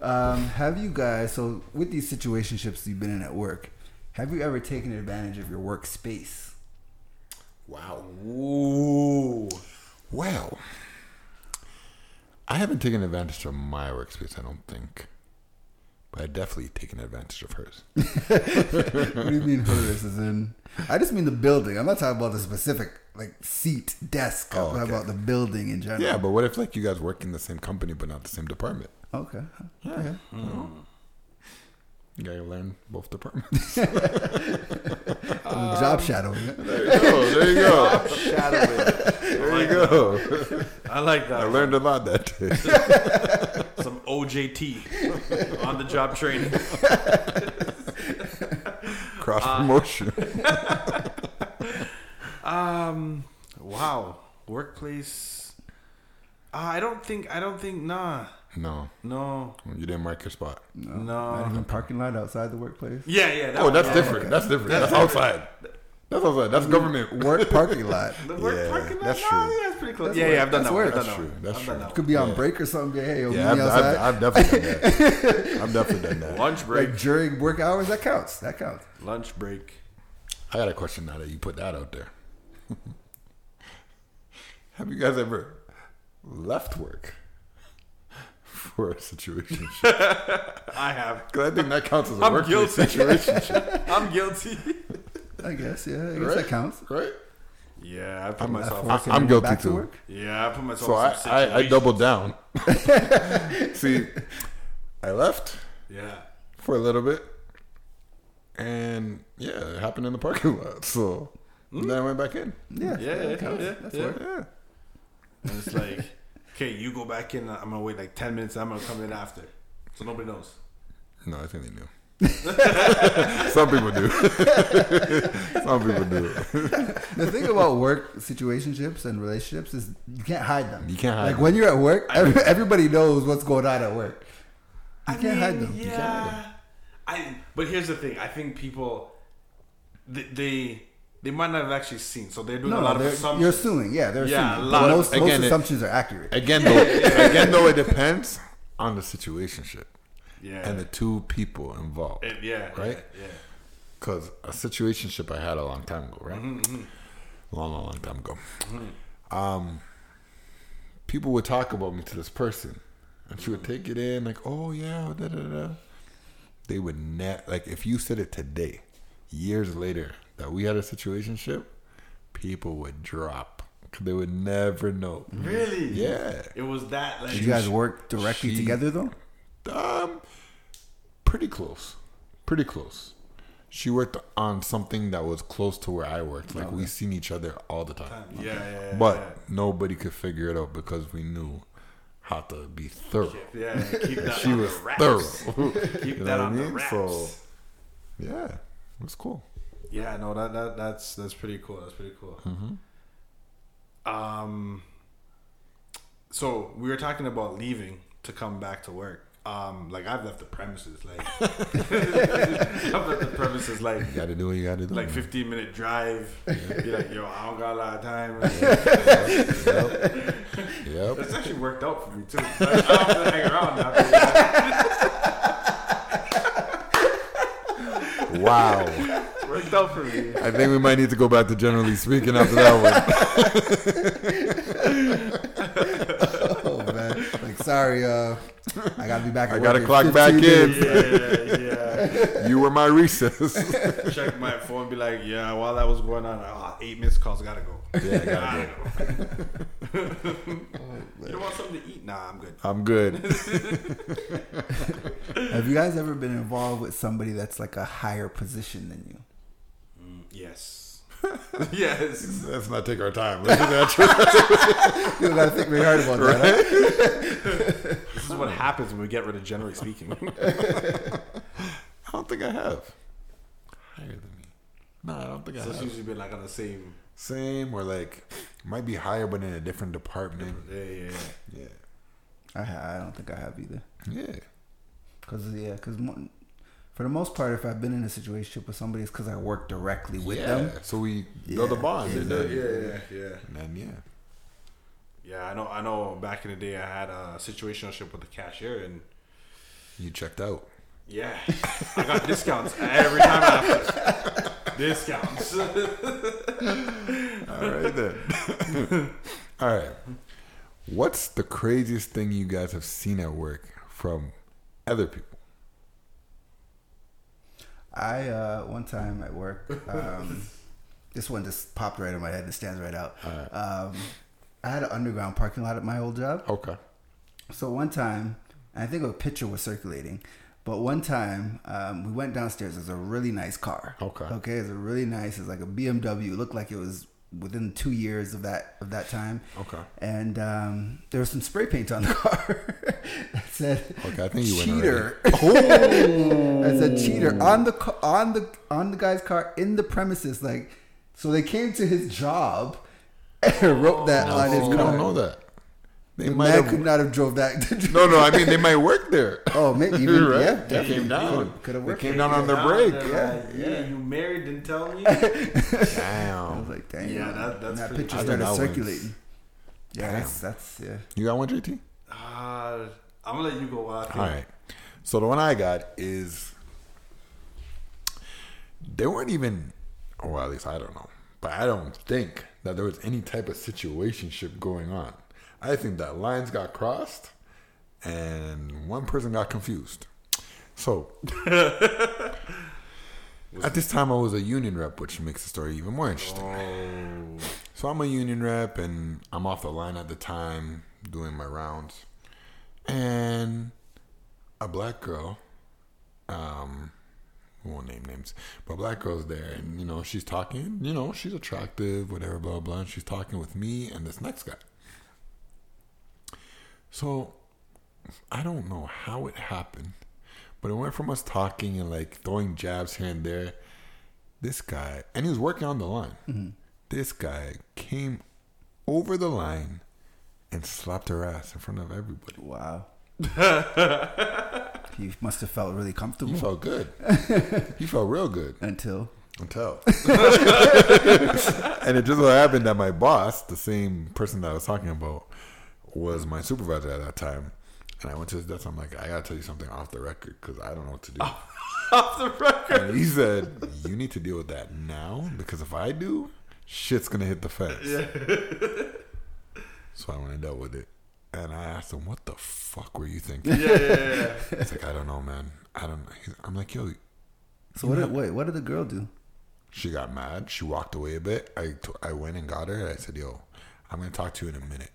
Um, have you guys, so with these situationships you've been in at work, have you ever taken advantage of your workspace? Wow. Ooh. Well, I haven't taken advantage of my workspace. I don't think, but I've definitely taken advantage of hers. What do you mean hers? As in, I just mean the building. I'm not talking about the specific like seat, desk. Oh, okay. about the building in general. Yeah, but what if like you guys work in the same company but not the same department? Okay. Okay. Hmm. You gotta learn both departments. Um, job shadowing. oh, there you go. Job Shadowing. There you go. I like that. I learned a lot that day. some OJT on the job training. Cross uh, promotion. Um, wow, workplace. Uh, I don't think. I don't think. Nah, no, no, you didn't mark your spot. Not no. Not even parking lot outside the workplace. Yeah, yeah. That Oh, one, that's yeah. different. That's different. That's outside. That's outside. That's government. Work parking lot. The work Yeah, parking lot. that's Nah, true. Yeah, it's pretty close. That's yeah, work. yeah. I've done That's that. One. work. I've That's true. That's I've true. that. Could be on Yeah. break or something. Hey, yo, Yeah, I've. I've, I've definitely done that. I've definitely done that. Lunch break. like during work hours, that counts. That counts. Lunch break. I got a question now that you put that out there. Have you guys ever left work for a situation? I have. Because I think that counts as a I'm workplace guilty. situation, I'm guilty. I guess. Yeah. I guess right? that counts. Right? Yeah, I put I'm- myself. Force I'm guilty back to too. work? yeah, I put myself. So I, in some I, I situations. doubled down. See, I left Yeah. for a little bit, and yeah, it happened in the parking lot. So Mm. then I went back in. Yeah, Yeah, yeah, that counts. yeah, That's yeah. work. Yeah. And it's like, okay, you go back in. I'm gonna wait like ten minutes. I'm gonna come in after, so nobody knows. No, I think they knew. Some people do. Some people do. The thing about work situationships and relationships is you can't hide them. You can't hide Like them. when you're at work, every, everybody knows what's going on at work. You I can't hide mean, them. You Yeah. I. But here's the thing. I think people, they, they, they might not have actually seen. So they're doing a lot of they're- assumptions. you're assuming. Yeah, they're Yeah, assuming. a lot But of- most, most again, it- assumptions are accurate. Again, though, again though, it depends on the situationship Yeah. and the two people involved. And- yeah. Right? Yeah. yeah. Because a situationship I had a long time ago, right? Mm-hmm, Long, long, long time ago. Um, people would talk about me to this person, and she would take it in like, "Oh yeah, da da da." They would net like if you said it today, years later that we had a situationship, people would drop. 'Cause They would never know. Really? Yeah. It was that like Did you guys work directly she- together though? Um, pretty close, pretty close. She worked on something that was close to where I worked. Like we seen each other all the time, Yeah, yeah, yeah. but nobody could figure it out because we knew how to be thorough. yeah, yeah, keep that She on was the wraps. thorough. Keep You know that what I on the mean? wraps. So- yeah, it was cool. Yeah, no, that, that that's that's pretty cool. That's pretty cool. Mm-hmm. Um, so we were talking about leaving to come back to work. Um, like I've left the premises, like I've left the premises, like You got to do what you got to do. like man. 15 minute drive. Be like, yo, I don't got a lot of time. Yep. That's actually worked out for me too. Like, I don't have to hang around now. Wow. Worked out for me. I think we might need to go back to generally speaking after that one. Oh man, like sorry, uh, I gotta be back. At I gotta clock 15 back in. minutes. Yeah, yeah. You were my recess. Check my phone, be like, yeah, while that was going on, oh, eight missed calls, gotta go. Yeah, I Gotta gotta go. you don't want something to eat? Nah, I'm good. I'm good. Have you guys ever been involved with somebody that's like a higher position than you? Yes. yes. Let's not take our time. Let's do that. You gotta think very hard about that. huh? This is what happens when we get rid of generally speaking. I don't think I have. Higher than me. No, I don't think I so it's usually been like on the same. Same or like might be higher, but in a different department. Yeah, yeah, yeah. Yeah. I, ha- I don't think I have either. Yeah. Cause yeah, cause mo- for the most part, if I've been in a situation with somebody, it's because I work directly with yeah. them. So we build a Yeah. bond. Yeah, Yeah, yeah, yeah. and then yeah. Yeah, I know. I know. Back in the day, I had a situationship with the cashier, and You checked out. yeah, I got discounts every time after. Discounts. All right then. All right. What's the craziest thing you guys have seen at work from other people? I uh, one time at work, um, this one just popped right in my head and stands right out. Um, I had an underground parking lot at my old job. Okay. So one time, and I think a picture was circulating, but one time um, we went downstairs. There's a really nice car. Okay. Okay, it's a really nice. It's like a BMW. It looked like it was within two years of that of that time. Okay. And um, there was some spray paint on the car that said Okay, I think you went cheater. that said cheater on the on the on the guy's car in the premises. Like, so they came to his job and wrote that on his You car. don't know that. They The might man have. could not have drove that. No, no. I mean, they might work there. Oh, maybe even right? yeah, They definitely. came down. Could have They worked. came down on their break. Yeah, Yeah. yeah. You married? Didn't tell me. Damn. I was like, dang. Yeah, that- that's and that pretty- picture I started think that one's- circulating. Yeah, that's that's yeah. You got one, JT? Uh, I'm gonna let you go. While I think. All right. So the one I got is they weren't even, or at least I don't know, but I don't think that there was any type of situationship going on. I think that lines got crossed and one person got confused. So at this time, I was a union rep, which makes the story even more interesting. So I'm a union rep and I'm off the line at the time doing my rounds. And a black girl um, we won't name names, but black girl's there, and you know she's talking. You know she's attractive, whatever, blah blah. And she's talking with me and this next guy. So I don't know how it happened, but it went from us talking and like throwing jabs here and there. This guy, and he was working on the line. Mm-hmm. This guy came over the line and slapped her ass in front of everybody. Wow. he must have felt really comfortable He felt good. he felt real good until until. and it just so happened that my boss, the same person that I was talking about, was my supervisor at that time. And I went to his desk. I'm like, I gotta tell you something off the record because I don't know what to do. Off the record. And he said, "You need to deal with that now because if I do, shit's gonna hit the fence." so I went and dealt with it, and I asked him, "What the fuck were you thinking?" Yeah, yeah, yeah. He's like, "I don't know, man. I don't." know. He's- I'm like, "Yo." so what did wait what did the girl do She got mad. She walked away a bit. I, t- I went and got her. And I said, "Yo, I'm gonna talk to you in a minute."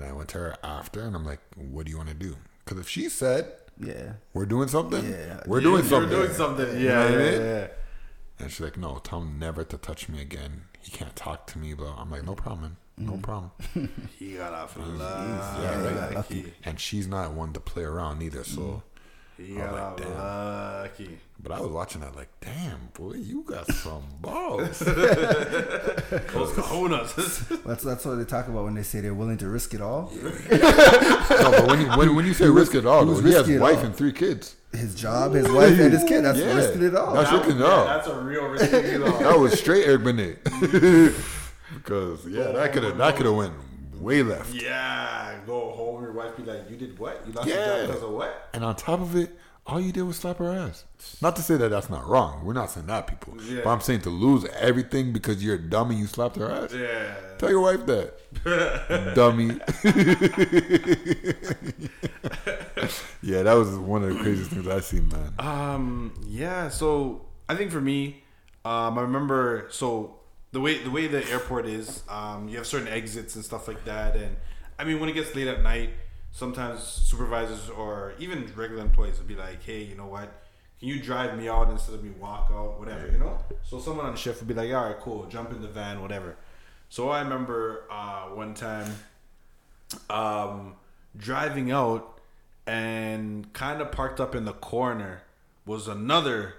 Then I went to her after, and I'm like, "What do you want to do?" Because if she said yeah we're doing something, Yeah. we're doing You're something. doing something. You Yeah, know what I yeah, mean? yeah. And she's like, "No, tell him never to touch me again. He can't talk to me." Blah. I'm like, "No problem, no mm-hmm. problem." He got off Yeah, lucky. right. And she's not one to play around either. So, mm. He got like, "Damn." lucky. but I was watching that like, "Damn, boy, you got some balls." Those cojones. that's that's what they talk about when they say they're willing to risk it all no, but when you, when, when you say risk it all, he was though, he has wife all. and three kids. his job his wife and his kid that's Yeah. risking it all That's risking it all. That's a real risky deal. That was straight Eric Benet. because yeah, that could have that could have went way left. Yeah, go home. Your wife be like, "You did what? You lost Yeah. your job because of what?" And on top of it, all you did was slap her ass. Not to say that that's not wrong. We're not saying that, people. Yeah. But I'm saying to lose everything because you're a dummy, you slapped her ass. Yeah. Tell your wife that. dummy. yeah, that was one of the craziest things I've seen, man. Um. Yeah. So I think for me, um, I remember. So the way the way the airport is, um, you have certain exits and stuff like that, and I mean when it gets late at night, sometimes supervisors or even regular employees will be like, "Hey, you know what? Can you drive me out instead of me walk out? Whatever, you know." So someone on the shift would be like, "All right, cool. Jump in the van, whatever." So I remember uh, one time um, driving out and kind of parked up in the corner was another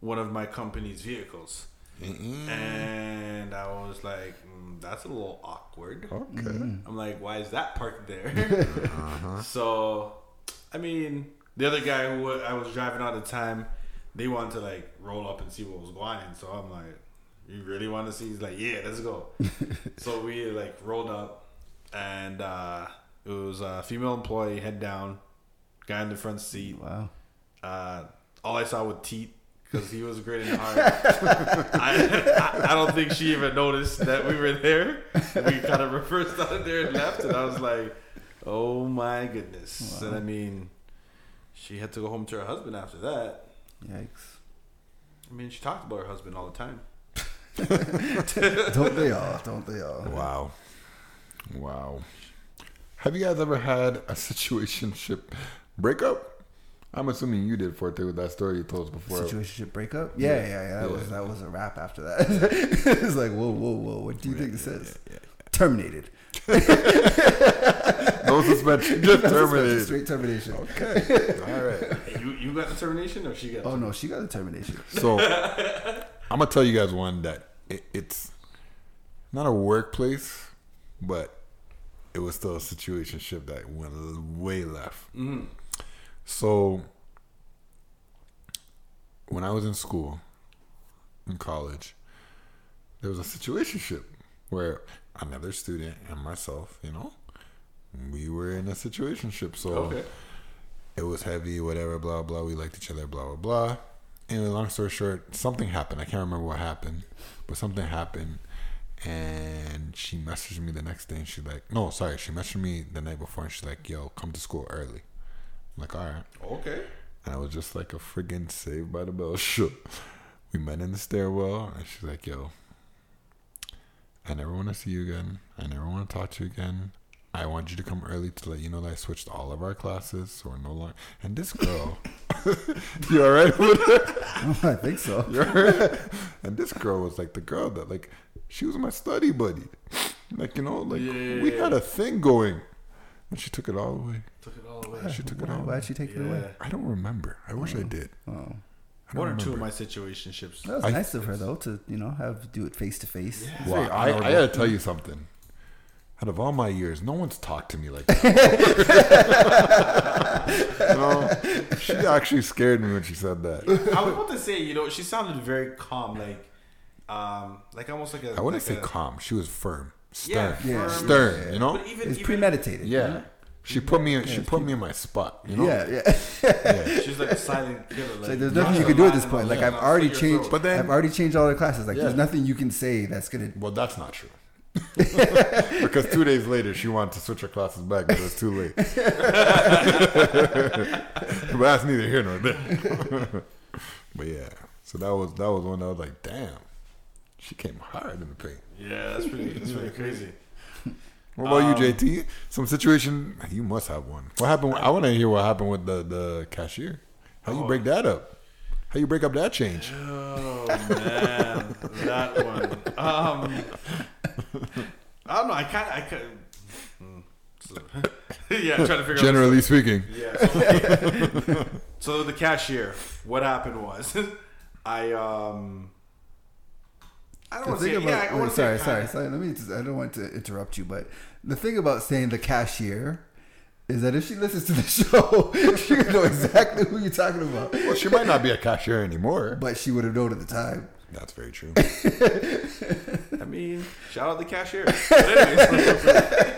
one of my company's vehicles. And I was like, mm, that's a little awkward. Okay. I'm like, why is that parked there? So, I mean, the other guy who I was driving all the time, they wanted to like roll up and see what was going on. So I'm like, you really want to see? He's like, yeah, let's go. so we like rolled up, and uh, it was a female employee, head down, guy in the front seat. wow Uh, all I saw was teeth because he was great in the heart. I, I, I don't think she even noticed that we were there. We kind of reversed out of there and left, and I was like, "Oh my goodness!" And I mean, she had to go home to her husband after that. yikes I mean, she talked about her husband all the time. don't they all don't they all Wow. Wow. Have you guys ever had a situationship breakup? I'm assuming you did Forte with that story you told us before. situationship breakup yeah yeah yeah, that Yeah. was that was a wrap after that it's like whoa whoa whoa what do you think this is terminated No suspension, just terminated. straight termination Okay. All right. You you got the termination or she got? oh no she got the termination So I'm gonna tell you guys one that it, it's not a workplace, but it was still a situationship that went way left. Mm-hmm. So when I was in school, in college, there was a situationship where another student and myself, you know, we were in a situationship. So Okay. it was heavy, whatever, blah blah. We liked each other, blah blah blah. Anyway, long story short, something happened. I can't remember what happened, but something happened, and she messaged me the next day, and she's like, "No, sorry." She messaged me the night before, and she's like, "Yo, come to school early." Like, "All right." Okay. And I was just like a friggin' saved by the bell shook. We met in the stairwell, and she's like, "Yo, I never want to see you again. I never want to talk to you again. I want you to come early to let you know that I switched all of our classes, so we're no longer." And this girl, you all right with it? I think so. You all right? And this girl was like the girl that like she was my study buddy. Like you know, like we had a thing going, and she took it all away. Took it all away. She took it Why, all. why'd she take it Yeah. away? I don't remember. I wish I did. Oh, I One or two of my situationships. that was I- nice of her though to you know have do it face to face. Well, I, I gotta tell you something. Out of all my years, no one's talked to me like that. no, she actually scared me when she said that. I was about to say, you know, she sounded very calm, like, um, like almost like a. I wouldn't like say a- calm. She was firm, stern, Yeah. firm. stern. You know, But even, It's even premeditated. yeah. She put me. In, she put me in my spot. You know. Yeah, yeah. Yeah. She's like a silent killer. Like, Like, there's nothing you can do at this point. Like left, I've already changed. But then- I've already changed all the classes. Like Yeah. there's nothing you can say that's gonna. Well, that's not true. because two days later, she wanted to switch her classes back, but it was too late. but that's neither here nor there. but yeah, so that was that was one I was like, damn, she came hard in the paint. Yeah, that's pretty. That's pretty crazy. What about Um, you, JT? Some situation you must have one. What happened? I want to hear what happened with the the cashier. How you break that up? How you break up that change? Oh man, that one. Um, I don't know. I kind of. I kind. yeah, I'm trying to figure. out Generally speaking, Yeah. So, so the cashier, what happened was, I um, I don't want to say. thing yeah, about I wait, want to sorry, say. sorry, sorry. Let me. Just, I don't want to interrupt you, but the thing about saying the cashier is that if she listens to the show, she would know exactly who you're talking about. well, she might not be a cashier anymore. But she would have known at the time. That's very true. I mean, shout out the cashier. But anyways,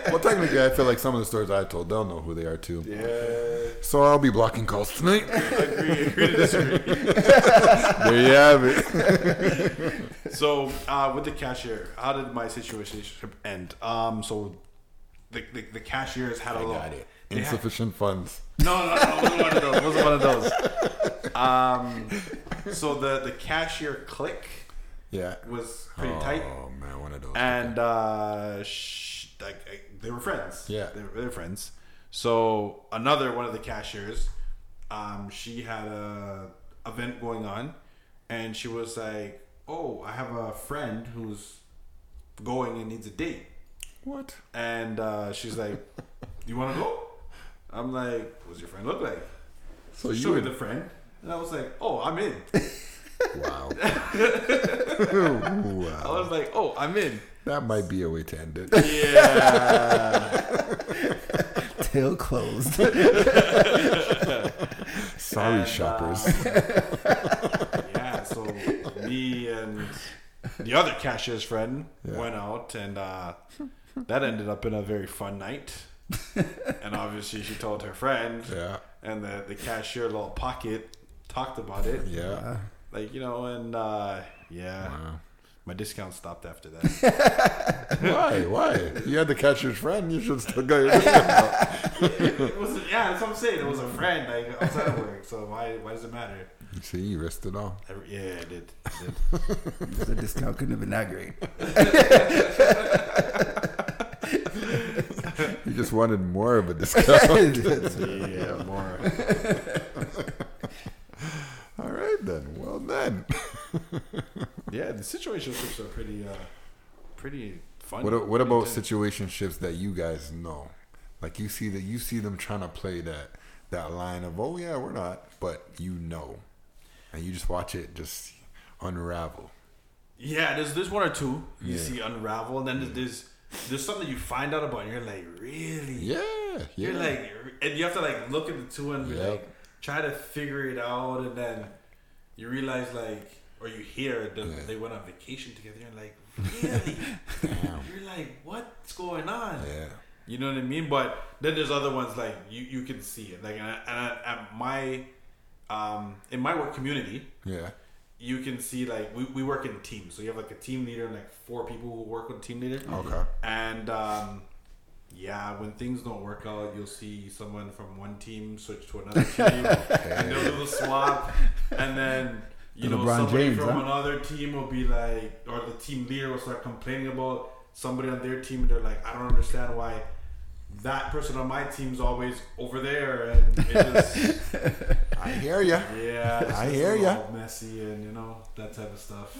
well, technically, I feel like some of the stories I told, they'll know who they are too. yeah, So I'll be blocking calls tonight. agree, agree to disagree. there you have it. So uh, with the cashier, how did my situation end? Um, so the the, the cashiers had a I little. got it. they had- Insufficient funds. No, no, no, it wasn't one of those. It wasn't one of those. Um, so the the cashier click Yeah. was pretty tight, Oh man, one of those. and uh, sh- like they were friends. Yeah. they were, they were friends. So another one of the cashiers, um, she had a event going on, and she was like, "Oh, I have a friend who's going and needs a date." what? And uh, she's like, "You want to go?" I'm like, "What's your friend look like?" So So you show me the friend, and I was like, "Oh, I'm in." Wow. I was like, "Oh, I'm in." That might be a way to end it. Yeah. Tail closed. Sorry, And, shoppers. uh, yeah. So me and the other cashier's friend Yeah. went out, and uh, that ended up in a very fun night. and obviously, she told her friend, yeah. and the the cashier little pocket talked about it. Yeah. Like you know, and uh, yeah, Wow. my discount stopped after that. Why? Why? You had the catcher's friend. You should still go. Your it was yeah, that's what I'm saying. It was a friend like outside of work, so why why does it matter? You see, you risked it all. I, yeah, I did. I did. the discount couldn't have been that great. You just wanted more of a discount. yeah, more. Then. Well then. Yeah, the situationships are pretty, uh, pretty fun. What what about intense. situationships that you guys know? Like you see that you see them trying to play that that line of oh yeah we're not, but you know, and you just watch it just unravel. Yeah, there's there's one or two you Yeah. see unravel, and then there's- there's there's something you find out about, and you're like, really? Yeah, yeah. You're like, and you have to like look at the two and be Yep. like, try to figure it out, and then you realize like, or you hear that Yeah. they went on vacation together. You're like, really? You're like, what's going on? yeah, You know what I mean? But then there's other ones like you you can see it. Like and, I, and I, at my um in my work community, yeah, you can see like we, we work in teams. So you have like a team leader and like four people who work with team leader. Okay. And um yeah, when things don't work out, you'll see someone from one team switch to another team, and they'll do the swap, and then you The know LeBron somebody James, from huh? another team will be like, or the team leader will start complaining about somebody on their team, and they're like, I don't understand why that person on my team's always over there, and it just I hear you. yeah, it's I hear you. messy and you know that type of stuff.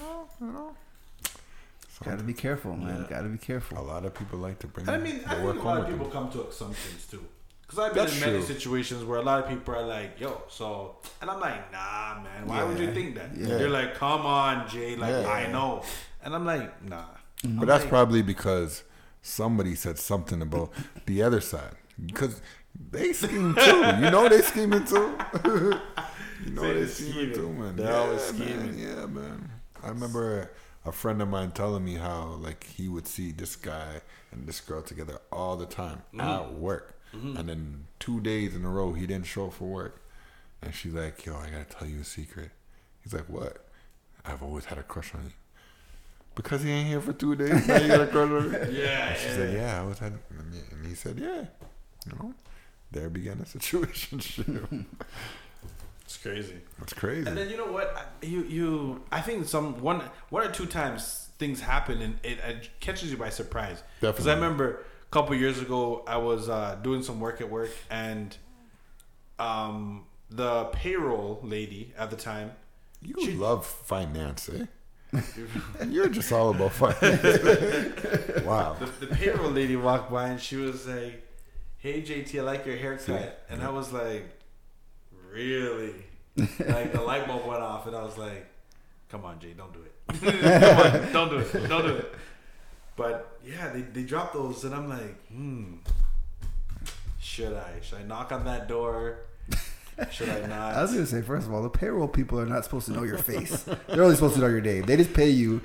Gotta be careful, man. Gotta be careful. A lot of people like to bring I mean, I think a lot of people them. come to assumptions too. Because I've been That's in many true. situations where a lot of people are like, "Yo," so, and I'm like, "Nah, man. Why would you think that?" Yeah. They're like, "Come on, Jay. Like, Yeah. I know," and I'm like, "Nah." Mm-hmm. But that's probably because somebody said something about the other side. Because they scheme too. You know they scheming too. you know they they're scheming scheming. too, man. They're yeah, always man. scheming. Yeah, man. I remember a friend of mine telling me how like he would see this guy and this girl together all the time Mm-hmm. at work. And then two days in a row he didn't show up for work. And she's like, Yo, I gotta tell you a secret. He's like, What? I've always had a crush on you. Because he ain't here for two days, now you got a crush on me. Yeah, She said, "Yeah, I was had," and he- and he said, "Yeah." You know, there began a situation. it's crazy. It's crazy. And then you know what? You you I think some one one or two times things happen and it, it catches you by surprise. Definitely. Because I remember a couple years ago I was uh, doing some work at work and um the payroll lady at the time you she- love finance, eh? You're just all about finance. wow. the, the payroll lady walked by and she was like, "Hey JT, I like your haircut," and I was like, "Really?" like the light bulb went off, and I was like, "Come on, Jay, don't do it. Come on, don't do it. Don't do it." But yeah, they they dropped those, and I'm like, "Hmm, should I? Should I knock on that door? Should I not?" I was gonna say, first of all, the payroll people are not supposed to know your face. They're only supposed to know your name. They just pay you.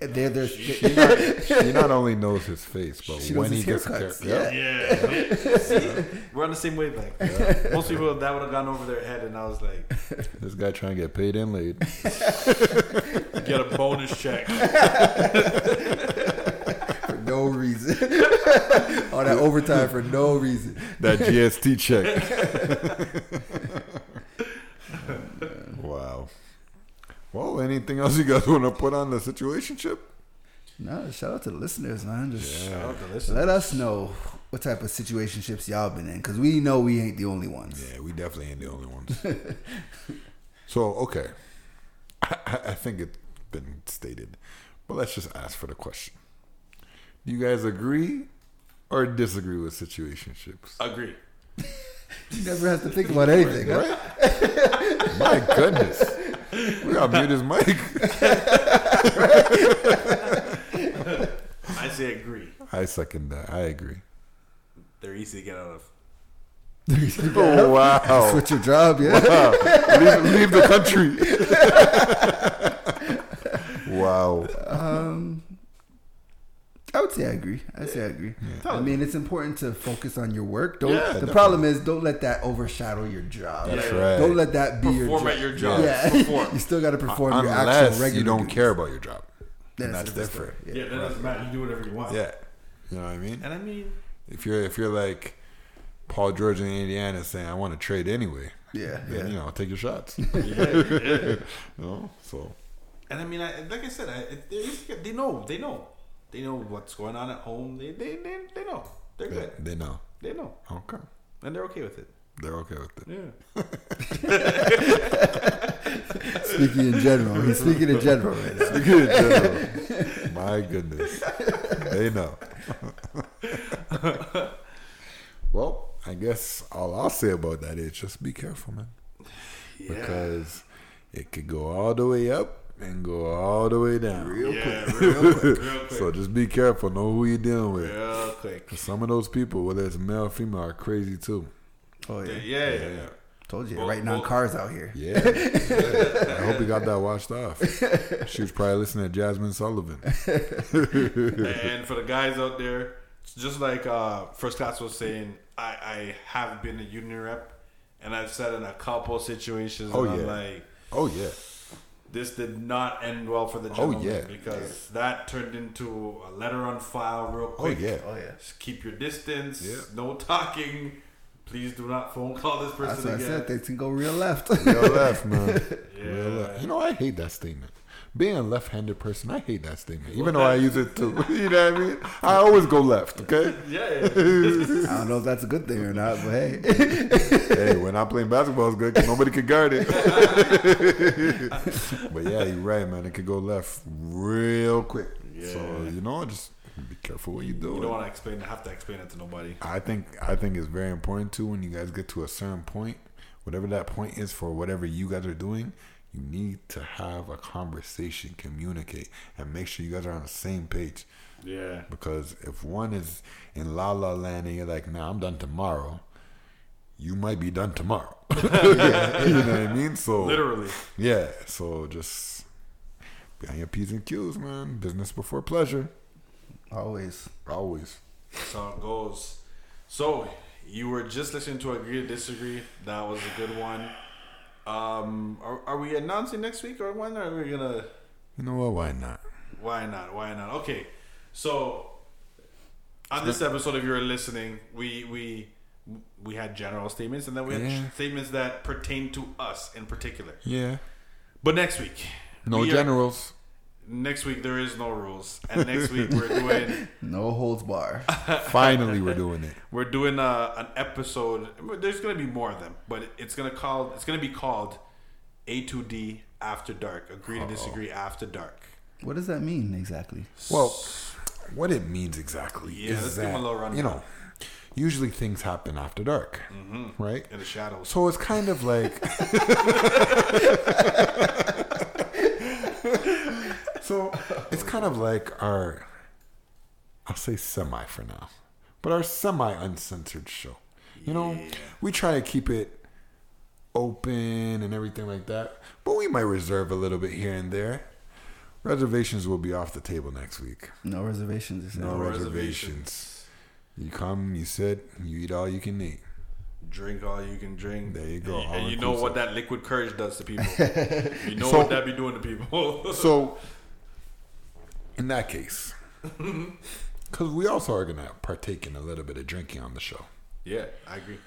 They're they're. She not, she not only knows his face, but She when he gets a haircuts, haircut. yeah, See? we're on the same wavelength. Most people that would have gone over their head, and I was like, This guy trying to get paid and laid. "Get a bonus check." for no reason. All that overtime for no reason. That GST check. wow. Well, anything else you guys want to put on the situation situationship? No, shout out to the listeners, man. Just Shout out to listeners. let us know what type of situationships y'all been in, because we know we ain't the only ones. Yeah, we definitely ain't the only ones. so, okay. I, I think it's been stated, but let's just ask for the question. Do you guys agree or disagree with situationships? Agree. You never have to think about anything, huh? Right? My goodness. We gotta mute his mic. I say agree. I second that. I agree. They're easy to get out of. Oh, wow. Switch your job, yeah. Wow. leave, leave the country. wow. Um, I would say I agree. I say I agree. I mean, it's important to focus on your work. Don't. Yeah, the definitely. problem is, don't let that overshadow your job. That's Yeah. right. Don't let that be Perform your at your job. Yeah, Perform. you still got to perform your actual Unless regular. you don't duties. care about your job. Then that's different. story. Yeah, that doesn't matter. You do whatever you want. Yeah. You know what I mean? And I mean, If you're if you're like Paul George in Indiana saying I want to trade anyway, Yeah, then yeah. you know take your shots. yeah, yeah. you know, so and I mean, I, like I said, I, they're easy to get- they know. They know. They know what's going on at home. They they they, they know. They're they, good. they know. They know, Okay, and they're okay with it. they're okay with it. Yeah. Speaking in general, he's speaking in general right now. Good general. My goodness, they know. well, I guess all I'll say about that is just be careful, man, Yeah. because it could go all the way up and go all the way down. Real Yeah, quick. real quick, real quick, So just be careful. Know who you're dealing with. real quick. Some of those people, whether it's male or female, are crazy too. Oh Yeah, yeah, yeah, yeah. told you, Well, writing on cars out here. Yeah. I hope he got that washed off. She was probably listening to Jazmine Sullivan. and for the guys out there, it's just like uh, First Class was saying, I, I have been a union rep, and I've said in a couple situations, Oh, and I'm yeah. like, Oh yeah. This did not end well for the Oh, gentleman yeah. because that turned into a letter on file real quick. Oh quick. yeah. Oh yeah. Just keep your distance. Yeah. No talking. Please do not phone call this person That's what I again. said. Things can go real left. Real left, man. Yeah. Real left. You know, I hate that statement being a left-handed person, I hate that statement. Even though I use it too. you know what I mean? I always go left. Okay. Yeah, I don't know if that's a good thing or not, but hey. hey, when I'm playing basketball, it's good because nobody can guard it. but yeah, you're right, man. It could go left real quick. Yeah. So you know, just be careful what you do. you don't want to explain. Have to explain it to nobody. I think I think it's very important too when you guys get to a certain point, whatever that point is for whatever you guys are doing, you need to have a conversation, communicate, and make sure you guys are on the same page. Yeah. Because if one is in la la land and you're like, "Nah, I'm done tomorrow," you might be done tomorrow. you know what I mean? So Literally. yeah. So just be on your p's and q's, man. Business before pleasure, Always. always. That's how it goes. So you were just listening to agree to disagree. That was a good one. Um, are, are we announcing next week or when are we gonna? You know what? Why not? Why not? Why not? Okay, so on this episode, if you're listening, we we we had general statements and then we had Yeah. statements that pertain to us in particular. Yeah. But next week, No we are- generals. Next week there is no rules, and next week we're doing No holds bar. Finally, we're doing it. we're doing a, an episode. There's gonna be more of them, but it's gonna call it's gonna be called A to D After Dark. Agree to disagree after dark. What does that mean exactly? Well, what it means exactly Yeah, is let's give 'em that a little rundown. you know, usually things happen after dark, mm-hmm. right? In the shadows. So it's kind of like, so oh it's kind of like our, I'll say semi for now, but our semi uncensored show. You know, we try to keep it open and everything like that, but we might reserve a little bit here and there. Reservations will be off the table next week. No reservations. you said. No reservations. reservations. You come, you sit, you eat all you can eat. Drink all you can drink. There you go, And, and you know what that liquid courage does to people. you know So- what that be doing to people. So, in that case, because we also are going to partake in a little bit of drinking on the show. yeah, I agree.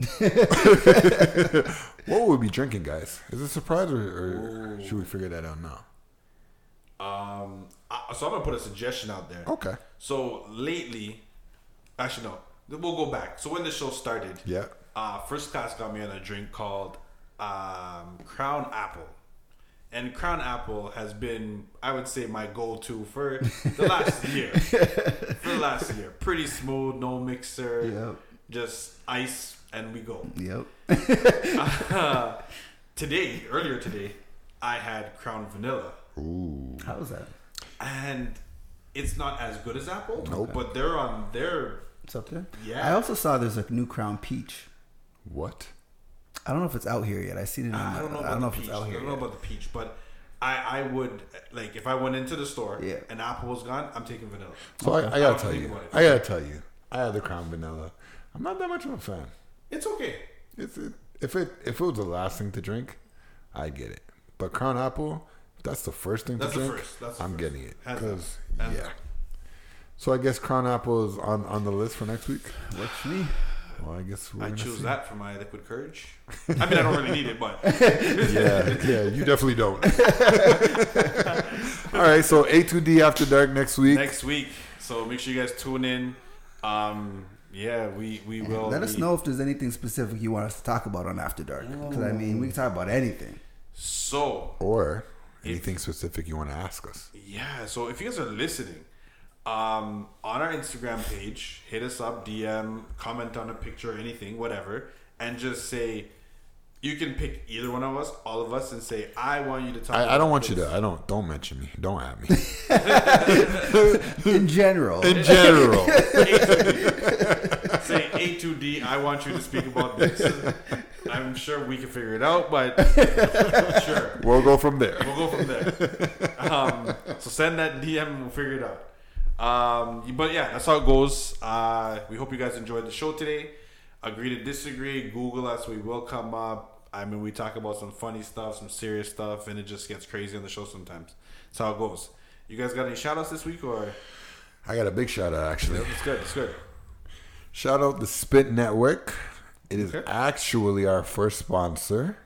What would we be drinking, guys? Is it a surprise or, or should we figure that out now? Um, I, so I'm gonna put a suggestion out there. Okay. So lately, actually no, we'll go back. So when the show started, Yeah. uh, first class got me on a drink called um, Crown Apple. And Crown Apple has been, I would say, my go-to for the last year. For the last year, pretty smooth, no mixer, Yep. just ice, and we go. Yep. Uh, today, earlier today, I had Crown Vanilla, Ooh. How was that? and it's not as good as Apple, Nope. but they're on their It's up there. Yeah. I also saw there's a new Crown Peach. What? I don't know if it's out here yet. I seen it. In, I don't know. About I don't know the if peach. it's out here. I don't know yet. about the peach, but I, I would like if I went into the store Yeah. and apple was gone, I'm taking vanilla. So I, I I gotta don't tell you. I gotta tell you, I had the Crown Vanilla. I'm not that much of a fan. It's okay. It's it, if it if it was the last thing to drink, I get it. But Crown Apple, that's the first thing That's to the drink. first. That's the I'm first. getting it because yeah. down. So I guess Crown Apple is on on the list for next week. Works for me. Well, I guess I choose see. that for my liquid courage. I mean, I don't really need it, but Yeah, yeah, you definitely don't. All right, so A2D After Dark next week. next week. So make sure you guys tune in. Um, yeah, we we will. Let us be- know if there's anything specific you want us to talk about on After Dark. Because I mean, we can talk about anything. So Or anything specific you want to ask us. Yeah, so if you guys are listening, um, on our Instagram page, hit us up, DM, comment on a picture, anything, whatever, and just say you can pick either one of us, all of us, and say I want you to talk. I, I don't want you to. I don't. Don't mention me. Don't at me. In general. In general. say A two D. I want you to speak about this. I'm sure we can figure it out, but sure. we'll go from there. We'll go from there. Um, so send that DM and we'll figure it out. Um, but yeah, that's how it goes. Uh, we hope you guys enjoyed the show today. Agree to disagree. Google us. We will come up. I mean, we talk about some funny stuff, some serious stuff, and it just gets crazy on the show sometimes. That's how it goes. You guys got any shout outs this week or? I got a big shout out actually. It's good. It's good. Shout out the Spit Network. It is Okay. actually our first sponsor.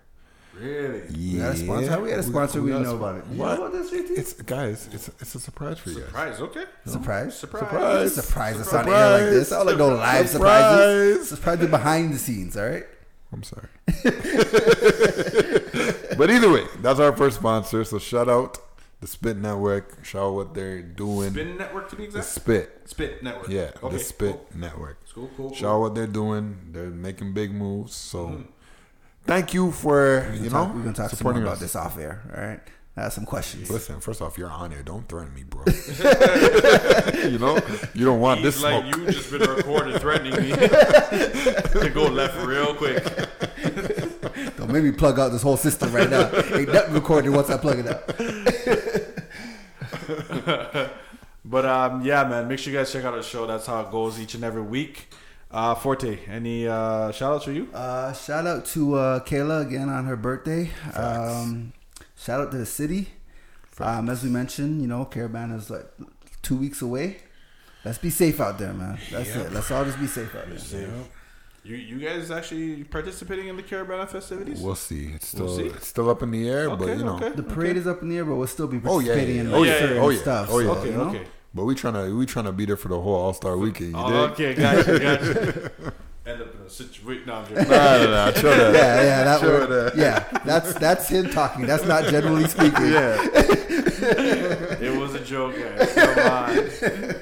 Really? Yeah. We had a sponsor. We had a sponsor? We, got didn't a know spon- about it. You What? know about this, JT? It's guys. It's it's a surprise for you guys. Surprise. Okay. Surprise. Surprise. Surprise. Surprise us on air like this. I don't like no live surprises. Surprise the behind the scenes, all right? I'm sorry. but either way, that's our first sponsor. So shout out the Spit Network. Shout out what they're doing. Spin network to be the exact. Spit. Spit network. Yeah, Okay. the Spit cool. Network. Cool. Cool. cool. Shout out what they're doing. They're making big moves. So Mm-hmm. Thank you for you know Talk- we're gonna talk some more about this off air, all right? I have some questions. Listen, first off, you're on here. Don't threaten me, bro. you know, you don't want He's this like smoke. you just been recorded threatening me to go left real quick. Don't make me plug out this whole system right now. Ain't nothing recorded once I plug it out. But um, yeah, man, make sure you guys check out our show. That's how it goes each and every week. Uh, Forte, any uh, shout outs for you? Uh, shout out to uh, Kayla again on her birthday. Um, shout out to the city. Um, as we mentioned, you know, Caribana is like two weeks away. Let's be safe out there, man. That's it. Let's all just be safe out there. You you guys actually participating in the Caribana festivities? We'll see. It's still We'll see. it's still up in the air, but you know. okay. The parade is up in the air, but we'll still be Oh, yeah, participating yeah, in yeah. like Oh, yeah, certain oh, yeah. stuff. Oh, yeah. so, okay, you know? okay. But we trying to we trying to be there for the whole All Star weekend. You Oh, dig? okay, gotcha, gotcha. End up in a situation. No, I'm joking. Nah, nah, nah, chill that. Yeah, yeah, that Sure word, that. yeah. That's that's him talking. That's not generally speaking. Yeah. It was a joke, guys. Come on.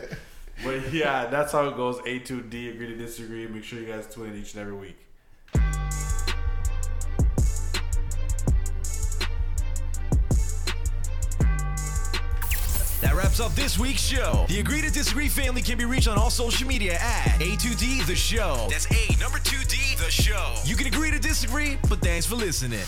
But yeah, that's how it goes. A2D, agree to disagree. Make sure you guys tune in each and every week. That wraps up this week's show. The Agree to Disagree family can be reached on all social media at A2D The Show. That's A number 2D The Show. You can agree to disagree, but thanks for listening.